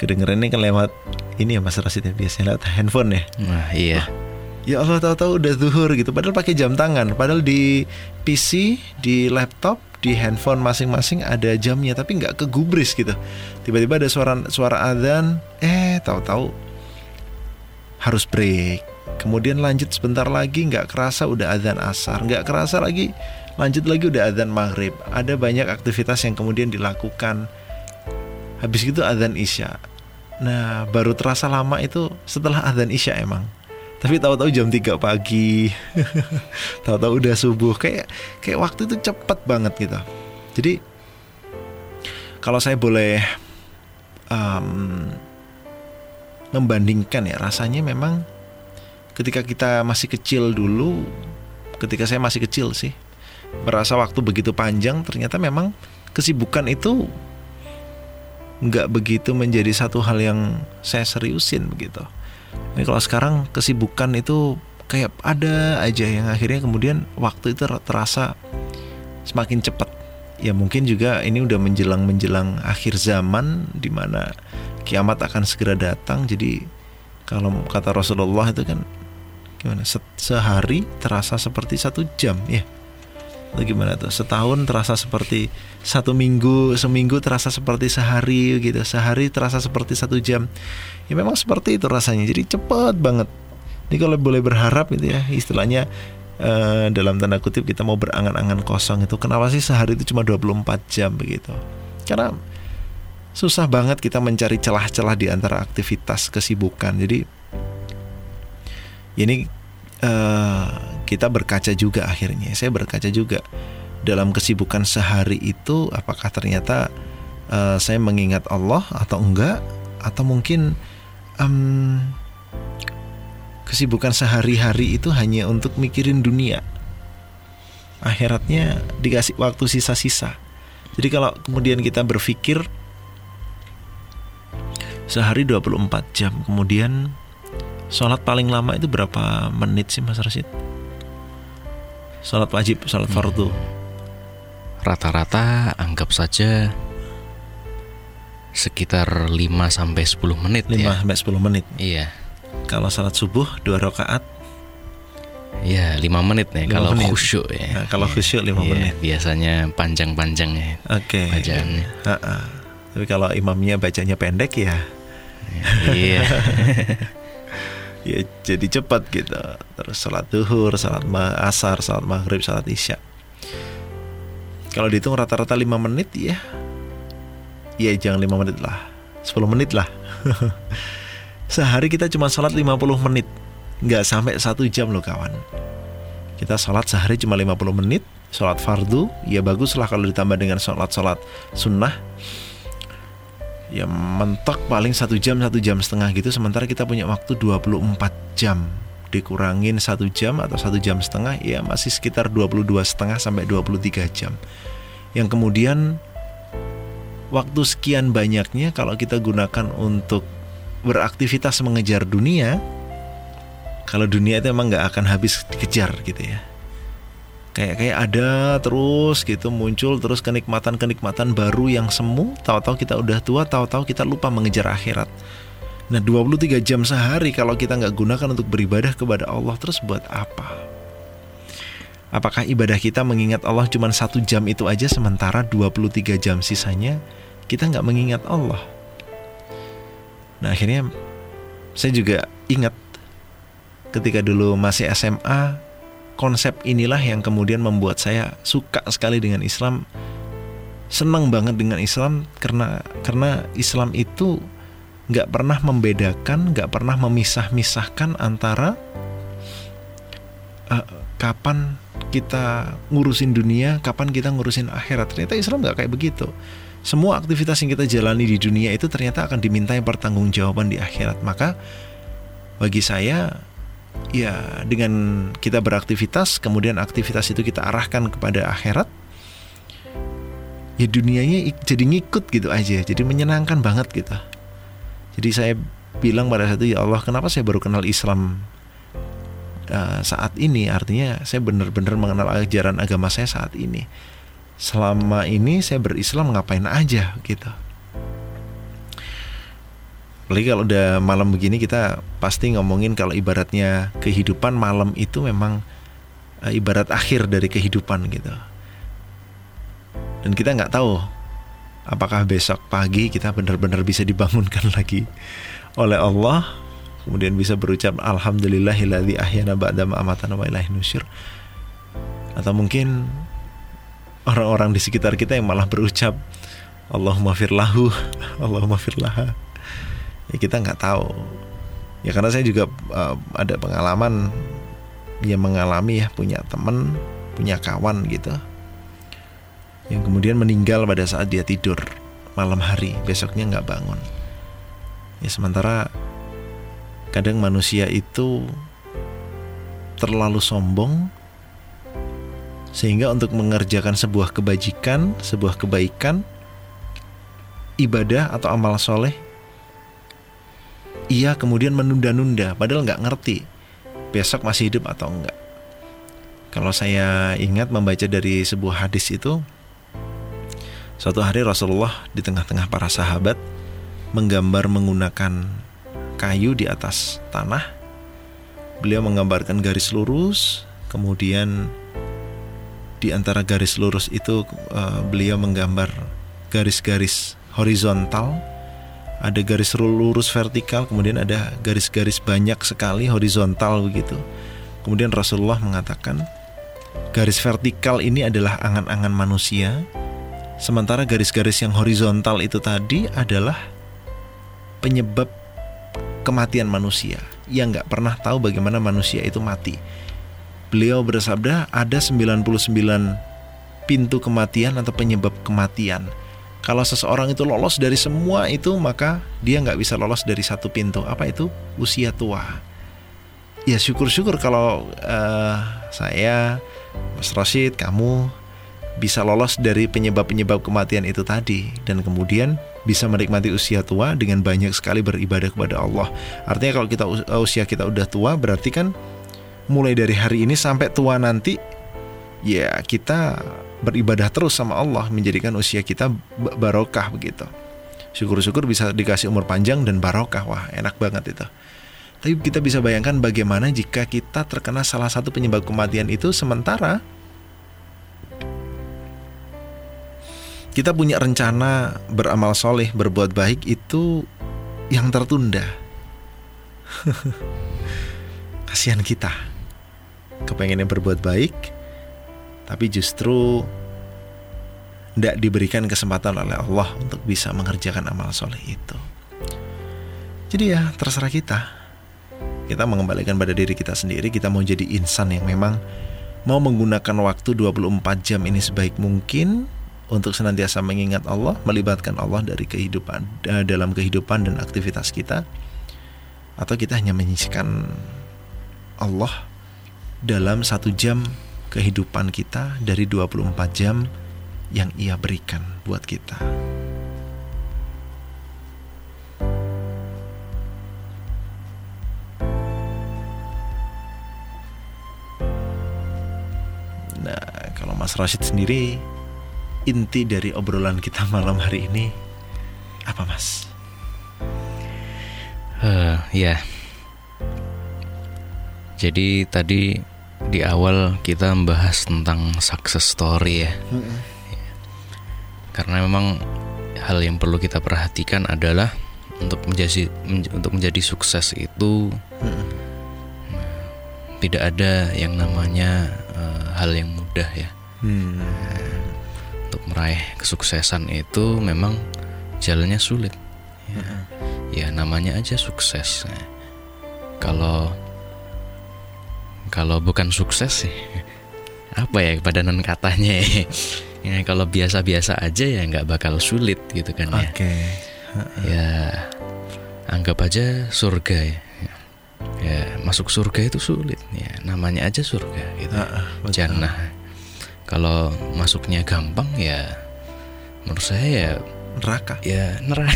kedengeran ini kan lewat ini ya Mas Rasid ya biasanya lewat handphone ya. Wah iya. ya Allah tahu-tahu udah zuhur gitu. Padahal pakai jam tangan. Padahal di PC, di laptop di handphone masing-masing ada jamnya tapi nggak kegubris gitu tiba-tiba ada suara suara adzan eh tahu-tahu harus break kemudian lanjut sebentar lagi nggak kerasa udah adzan asar nggak kerasa lagi lanjut lagi udah adzan maghrib ada banyak aktivitas yang kemudian dilakukan habis itu adzan isya. Nah baru terasa lama itu setelah adzan isya emang. Tapi tahu-tahu jam 3 pagi tahu-tahu udah subuh kayak kayak waktu itu cepet banget gitu. Jadi kalau saya boleh um, membandingkan ya rasanya memang ketika kita masih kecil dulu ketika saya masih kecil sih merasa waktu begitu panjang ternyata memang kesibukan itu nggak begitu menjadi satu hal yang saya seriusin begitu ini kalau sekarang kesibukan itu kayak ada aja yang akhirnya kemudian waktu itu terasa semakin cepat. Ya mungkin juga ini udah menjelang menjelang akhir zaman di mana kiamat akan segera datang. Jadi kalau kata Rasulullah itu kan gimana sehari terasa seperti satu jam ya atau gimana tuh? Setahun terasa seperti satu minggu seminggu terasa seperti sehari gitu. Sehari terasa seperti satu jam. Ya memang seperti itu rasanya. Jadi cepat banget. Ini kalau boleh berharap gitu ya istilahnya uh, dalam tanda kutip kita mau berangan-angan kosong itu kenapa sih sehari itu cuma 24 jam begitu? Karena susah banget kita mencari celah-celah di antara aktivitas kesibukan. Jadi ini uh, kita berkaca juga akhirnya. Saya berkaca juga dalam kesibukan sehari itu apakah ternyata uh, saya mengingat Allah atau enggak? Atau mungkin um, kesibukan sehari-hari itu hanya untuk mikirin dunia? Akhiratnya dikasih waktu sisa-sisa. Jadi kalau kemudian kita berpikir sehari 24 jam kemudian sholat paling lama itu berapa menit sih Mas Rasid? Salat wajib, salat fardu. Rata-rata anggap saja sekitar 5 sampai 10 menit 5 ya. sampai 10 menit. Iya. Kalau salat subuh 2 rakaat Ya 5 menit nih kalau menit. khusyuk ya. Nah, kalau ya. khusyuk 5 ya, menit. Biasanya panjang-panjang ya. Oke. Okay. Bacaannya. Ha -ha. Tapi kalau imamnya bacanya pendek ya. Iya. ya jadi cepat gitu terus sholat duhur sholat asar sholat maghrib sholat isya. Kalau dihitung rata-rata 5 menit ya. Ya jangan 5 menit lah. 10 menit lah. Sehari kita cuma sholat 50 menit. Nggak sampai satu jam loh kawan. Kita sholat sehari cuma 50 menit sholat fardu. Ya bagus lah kalau ditambah dengan sholat-sholat sunnah ya mentok paling satu jam satu jam setengah gitu. Sementara kita punya waktu 24 jam. Dikurangin satu jam atau satu jam setengah ya masih sekitar 22 setengah sampai 23 jam. Yang kemudian waktu sekian banyaknya kalau kita gunakan untuk beraktivitas mengejar dunia kalau dunia itu emang nggak akan habis dikejar gitu ya kayak kayak ada terus gitu muncul terus kenikmatan-kenikmatan baru yang semu. Tahu-tahu kita udah tua tahu-tahu kita lupa mengejar akhirat. Nah 23 jam sehari kalau kita nggak gunakan untuk beribadah kepada Allah terus buat apa? Apakah ibadah kita mengingat Allah cuma satu jam itu aja sementara 23 jam sisanya kita nggak mengingat Allah? Nah akhirnya saya juga ingat ketika dulu masih SMA konsep inilah yang kemudian membuat saya suka sekali dengan Islam senang banget dengan Islam karena karena Islam itu nggak pernah membedakan, nggak pernah memisah-misahkan antara uh, kapan kita ngurusin dunia, kapan kita ngurusin akhirat. Ternyata Islam nggak kayak begitu. Semua aktivitas yang kita jalani di dunia itu ternyata akan dimintai pertanggungjawaban di akhirat. Maka bagi saya ya dengan kita beraktivitas, kemudian aktivitas itu kita arahkan kepada akhirat, ya dunianya jadi ngikut gitu aja, jadi menyenangkan banget gitu. Jadi saya bilang pada saat itu ya Allah kenapa saya baru kenal Islam uh, saat ini? Artinya saya benar-benar mengenal ajaran agama saya saat ini. Selama ini saya berislam ngapain aja gitu apalagi kalau udah malam begini kita pasti ngomongin kalau ibaratnya kehidupan malam itu memang uh, ibarat akhir dari kehidupan gitu. Dan kita nggak tahu apakah besok pagi kita benar-benar bisa dibangunkan lagi oleh Allah kemudian bisa berucap alhamdulillahilladzi ahyana ba'da ma amatana wa ilaihi nusyur. Atau mungkin orang-orang di sekitar kita yang malah berucap Allahumma firlahu Allahumma firlaha ya kita nggak tahu. Ya karena saya juga uh, ada pengalaman yang mengalami ya punya teman punya kawan gitu yang kemudian meninggal pada saat dia tidur malam hari besoknya nggak bangun. Ya sementara kadang manusia itu terlalu sombong sehingga untuk mengerjakan sebuah kebajikan sebuah kebaikan ibadah atau amal soleh ia kemudian menunda-nunda padahal nggak ngerti besok masih hidup atau enggak kalau saya ingat membaca dari sebuah hadis itu Suatu hari Rasulullah di tengah-tengah para sahabat menggambar menggunakan kayu di atas tanah. Beliau menggambarkan garis lurus, kemudian di antara garis lurus itu uh, beliau menggambar garis-garis horizontal, ada garis lurus vertikal, kemudian ada garis-garis banyak sekali horizontal begitu. Kemudian Rasulullah mengatakan, garis vertikal ini adalah angan-angan manusia, Sementara garis-garis yang horizontal itu tadi adalah penyebab kematian manusia yang nggak pernah tahu bagaimana manusia itu mati. Beliau bersabda ada 99 pintu kematian atau penyebab kematian. Kalau seseorang itu lolos dari semua itu maka dia nggak bisa lolos dari satu pintu. Apa itu? Usia tua. Ya syukur-syukur kalau uh, saya, Mas Rosid, kamu bisa lolos dari penyebab-penyebab kematian itu tadi dan kemudian bisa menikmati usia tua dengan banyak sekali beribadah kepada Allah. Artinya kalau kita usia kita udah tua berarti kan mulai dari hari ini sampai tua nanti ya kita beribadah terus sama Allah menjadikan usia kita barokah begitu. Syukur-syukur bisa dikasih umur panjang dan barokah. Wah, enak banget itu. Tapi kita bisa bayangkan bagaimana jika kita terkena salah satu penyebab kematian itu sementara kita punya rencana beramal soleh, berbuat baik itu yang tertunda. Kasihan kita. Kepengennya berbuat baik, tapi justru tidak diberikan kesempatan oleh Allah untuk bisa mengerjakan amal soleh itu. Jadi ya terserah kita. Kita mengembalikan pada diri kita sendiri, kita mau jadi insan yang memang mau menggunakan waktu 24 jam ini sebaik mungkin untuk senantiasa mengingat Allah, melibatkan Allah dari kehidupan eh, dalam kehidupan dan aktivitas kita atau kita hanya menyisikan Allah dalam satu jam kehidupan kita dari 24 jam yang ia berikan buat kita. Nah, kalau Mas Rashid sendiri inti dari obrolan kita malam hari ini apa mas? Uh, ya. Jadi tadi di awal kita membahas tentang success story ya. Mm -hmm. Karena memang hal yang perlu kita perhatikan adalah untuk menjadi untuk menjadi sukses itu mm -hmm. tidak ada yang namanya uh, hal yang mudah ya. Hmm untuk meraih kesuksesan itu memang jalannya sulit. Ya. ya namanya aja sukses. Kalau kalau bukan sukses sih apa ya padanan katanya ya. ya kalau biasa-biasa aja ya nggak bakal sulit gitu kan ya. Oke. Ya anggap aja surga ya. Ya masuk surga itu sulit ya namanya aja surga gitu. Betul. Jannah. Kalau masuknya gampang ya menurut saya ya Neraka. ya neraka.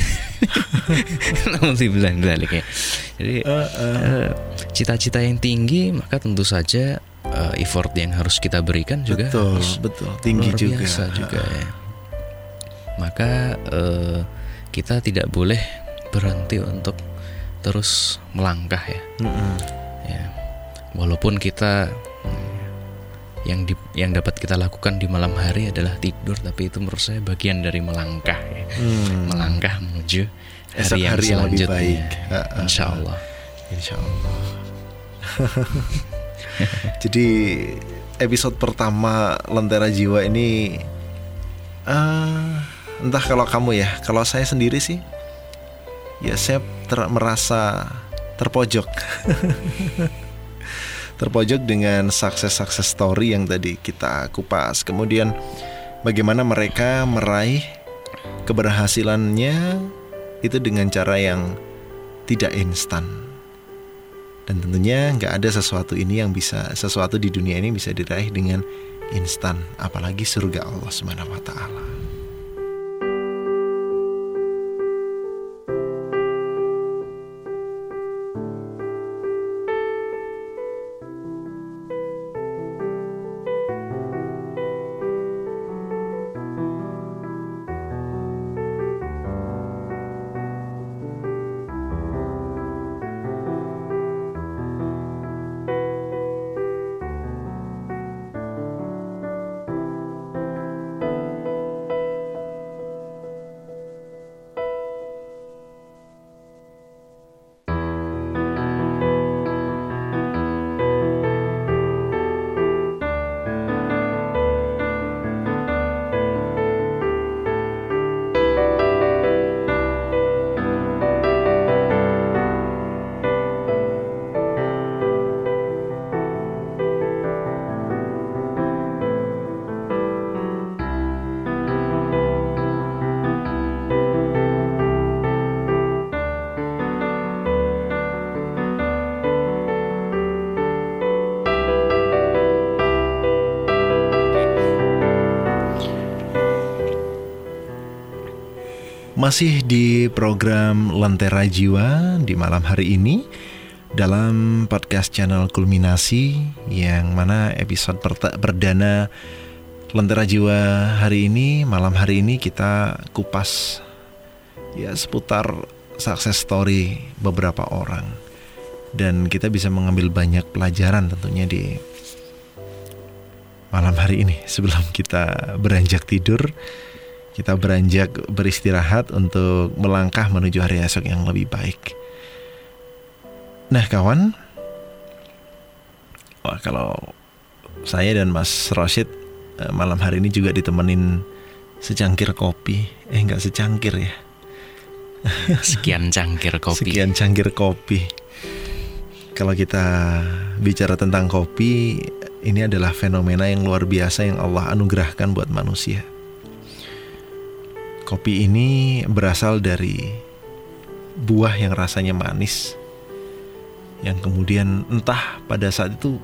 Namun bilang balik ya. Jadi eh, cita-cita yang tinggi maka tentu saja eh, effort yang harus kita berikan juga betul, harus betul. Tinggi luar juga. biasa juga ya. Maka eh, kita tidak boleh berhenti untuk terus melangkah ya. Mm-mm. ya. Walaupun kita hmm, yang di, yang dapat kita lakukan di malam hari adalah tidur, tapi itu menurut saya bagian dari melangkah ya. Hmm. Melangkah menuju Esok hari yang hari yang lebih baik. Ha, ha, Insya Allah. Insya Allah. Jadi episode pertama Lentera Jiwa ini eh, entah kalau kamu ya, kalau saya sendiri sih ya saya ter- merasa terpojok. terpojok dengan sukses-sukses story yang tadi kita kupas. Kemudian bagaimana mereka meraih keberhasilannya itu dengan cara yang tidak instan dan tentunya nggak ada sesuatu ini yang bisa sesuatu di dunia ini bisa diraih dengan instan apalagi surga Allah Subhanahu wa taala. Masih di program Lentera Jiwa di malam hari ini dalam podcast channel Kulminasi yang mana episode perdana Lentera Jiwa hari ini malam hari ini kita kupas ya seputar success story beberapa orang. Dan kita bisa mengambil banyak pelajaran tentunya di malam hari ini sebelum kita beranjak tidur kita beranjak beristirahat untuk melangkah menuju hari esok yang lebih baik. Nah, kawan, wah kalau saya dan Mas Rosid eh, malam hari ini juga ditemenin secangkir kopi, eh nggak secangkir ya, Sekian cangkir kopi. sekian cangkir kopi. Kalau kita bicara tentang kopi, ini adalah fenomena yang luar biasa yang Allah anugerahkan buat manusia. Kopi ini berasal dari buah yang rasanya manis, yang kemudian entah pada saat itu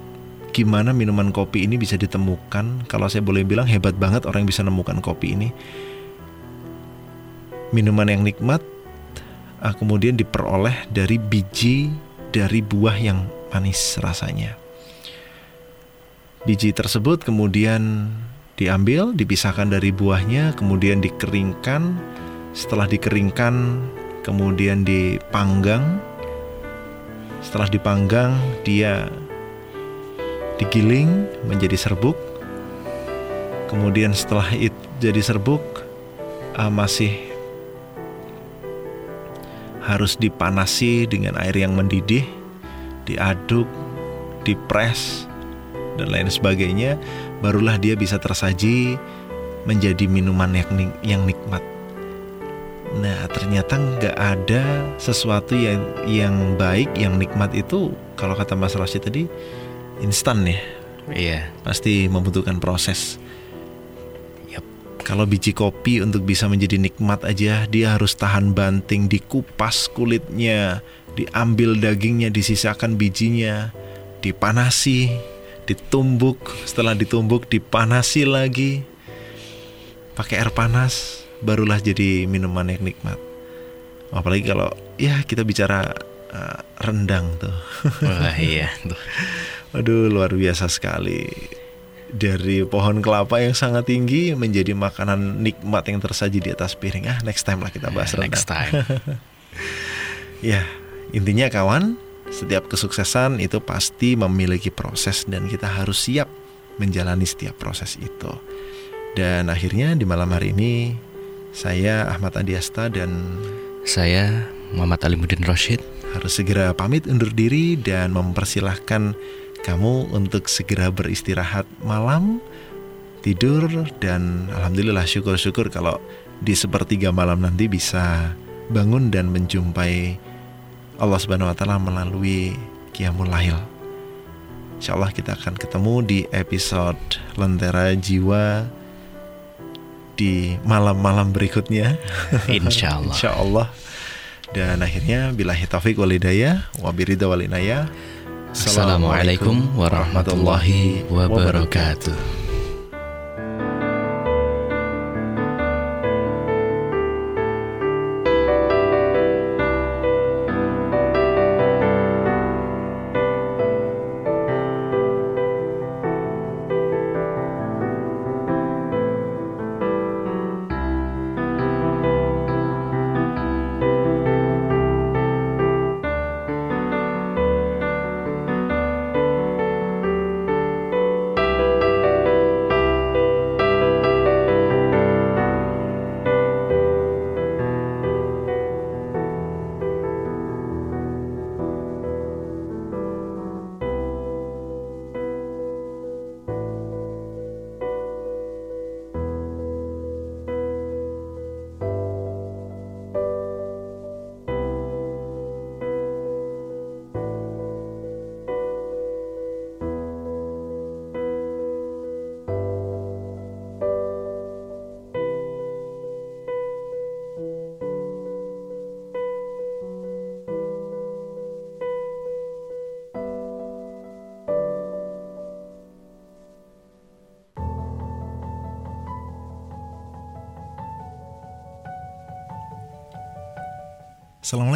gimana minuman kopi ini bisa ditemukan. Kalau saya boleh bilang hebat banget orang yang bisa menemukan kopi ini. Minuman yang nikmat, ah, kemudian diperoleh dari biji dari buah yang manis rasanya. Biji tersebut kemudian diambil, dipisahkan dari buahnya, kemudian dikeringkan. Setelah dikeringkan, kemudian dipanggang. Setelah dipanggang, dia digiling menjadi serbuk. Kemudian setelah itu jadi serbuk, ah, masih harus dipanasi dengan air yang mendidih, diaduk, dipres, dan lain sebagainya, barulah dia bisa tersaji menjadi minuman yang, nik- yang nikmat. Nah ternyata nggak ada sesuatu yang yang baik, yang nikmat itu kalau kata Mas Rashid tadi instan ya. Iya. Pasti membutuhkan proses. Yap. Kalau biji kopi untuk bisa menjadi nikmat aja dia harus tahan banting, dikupas kulitnya, diambil dagingnya, disisakan bijinya, dipanasi, ditumbuk, setelah ditumbuk dipanasi lagi. Pakai air panas barulah jadi minuman yang nikmat. Apalagi kalau ya kita bicara uh, rendang tuh. Wah iya tuh. Waduh luar biasa sekali. Dari pohon kelapa yang sangat tinggi menjadi makanan nikmat yang tersaji di atas piring. Ah, next time lah kita bahas rendang. Next time. Ya, intinya kawan, setiap kesuksesan itu pasti memiliki proses dan kita harus siap menjalani setiap proses itu. Dan akhirnya di malam hari ini saya Ahmad Adiasta dan Saya Muhammad Alimuddin Rashid. harus segera pamit undur diri dan mempersilahkan kamu untuk segera beristirahat malam, tidur dan alhamdulillah syukur-syukur kalau di sepertiga malam nanti bisa bangun dan menjumpai Allah Subhanahu wa taala melalui Qiyamul Lail. Insya Allah kita akan ketemu di episode Lentera Jiwa di malam-malam berikutnya. Insya Allah. Insya Allah. Dan akhirnya bila taufik walidayah wabirida walinaya. Assalamualaikum warahmatullahi wabarakatuh.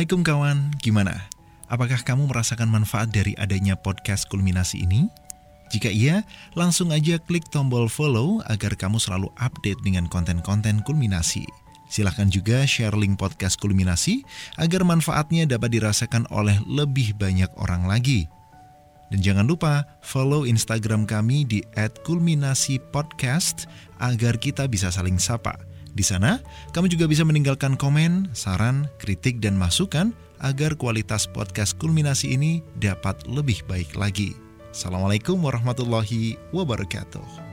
Assalamualaikum kawan, gimana? Apakah kamu merasakan manfaat dari adanya podcast kulminasi ini? Jika iya, langsung aja klik tombol follow agar kamu selalu update dengan konten-konten kulminasi. Silahkan juga share link podcast kulminasi agar manfaatnya dapat dirasakan oleh lebih banyak orang lagi. Dan jangan lupa follow Instagram kami di @kulminasipodcast agar kita bisa saling sapa. Di sana, kamu juga bisa meninggalkan komen, saran, kritik, dan masukan agar kualitas podcast kulminasi ini dapat lebih baik lagi. Assalamualaikum warahmatullahi wabarakatuh.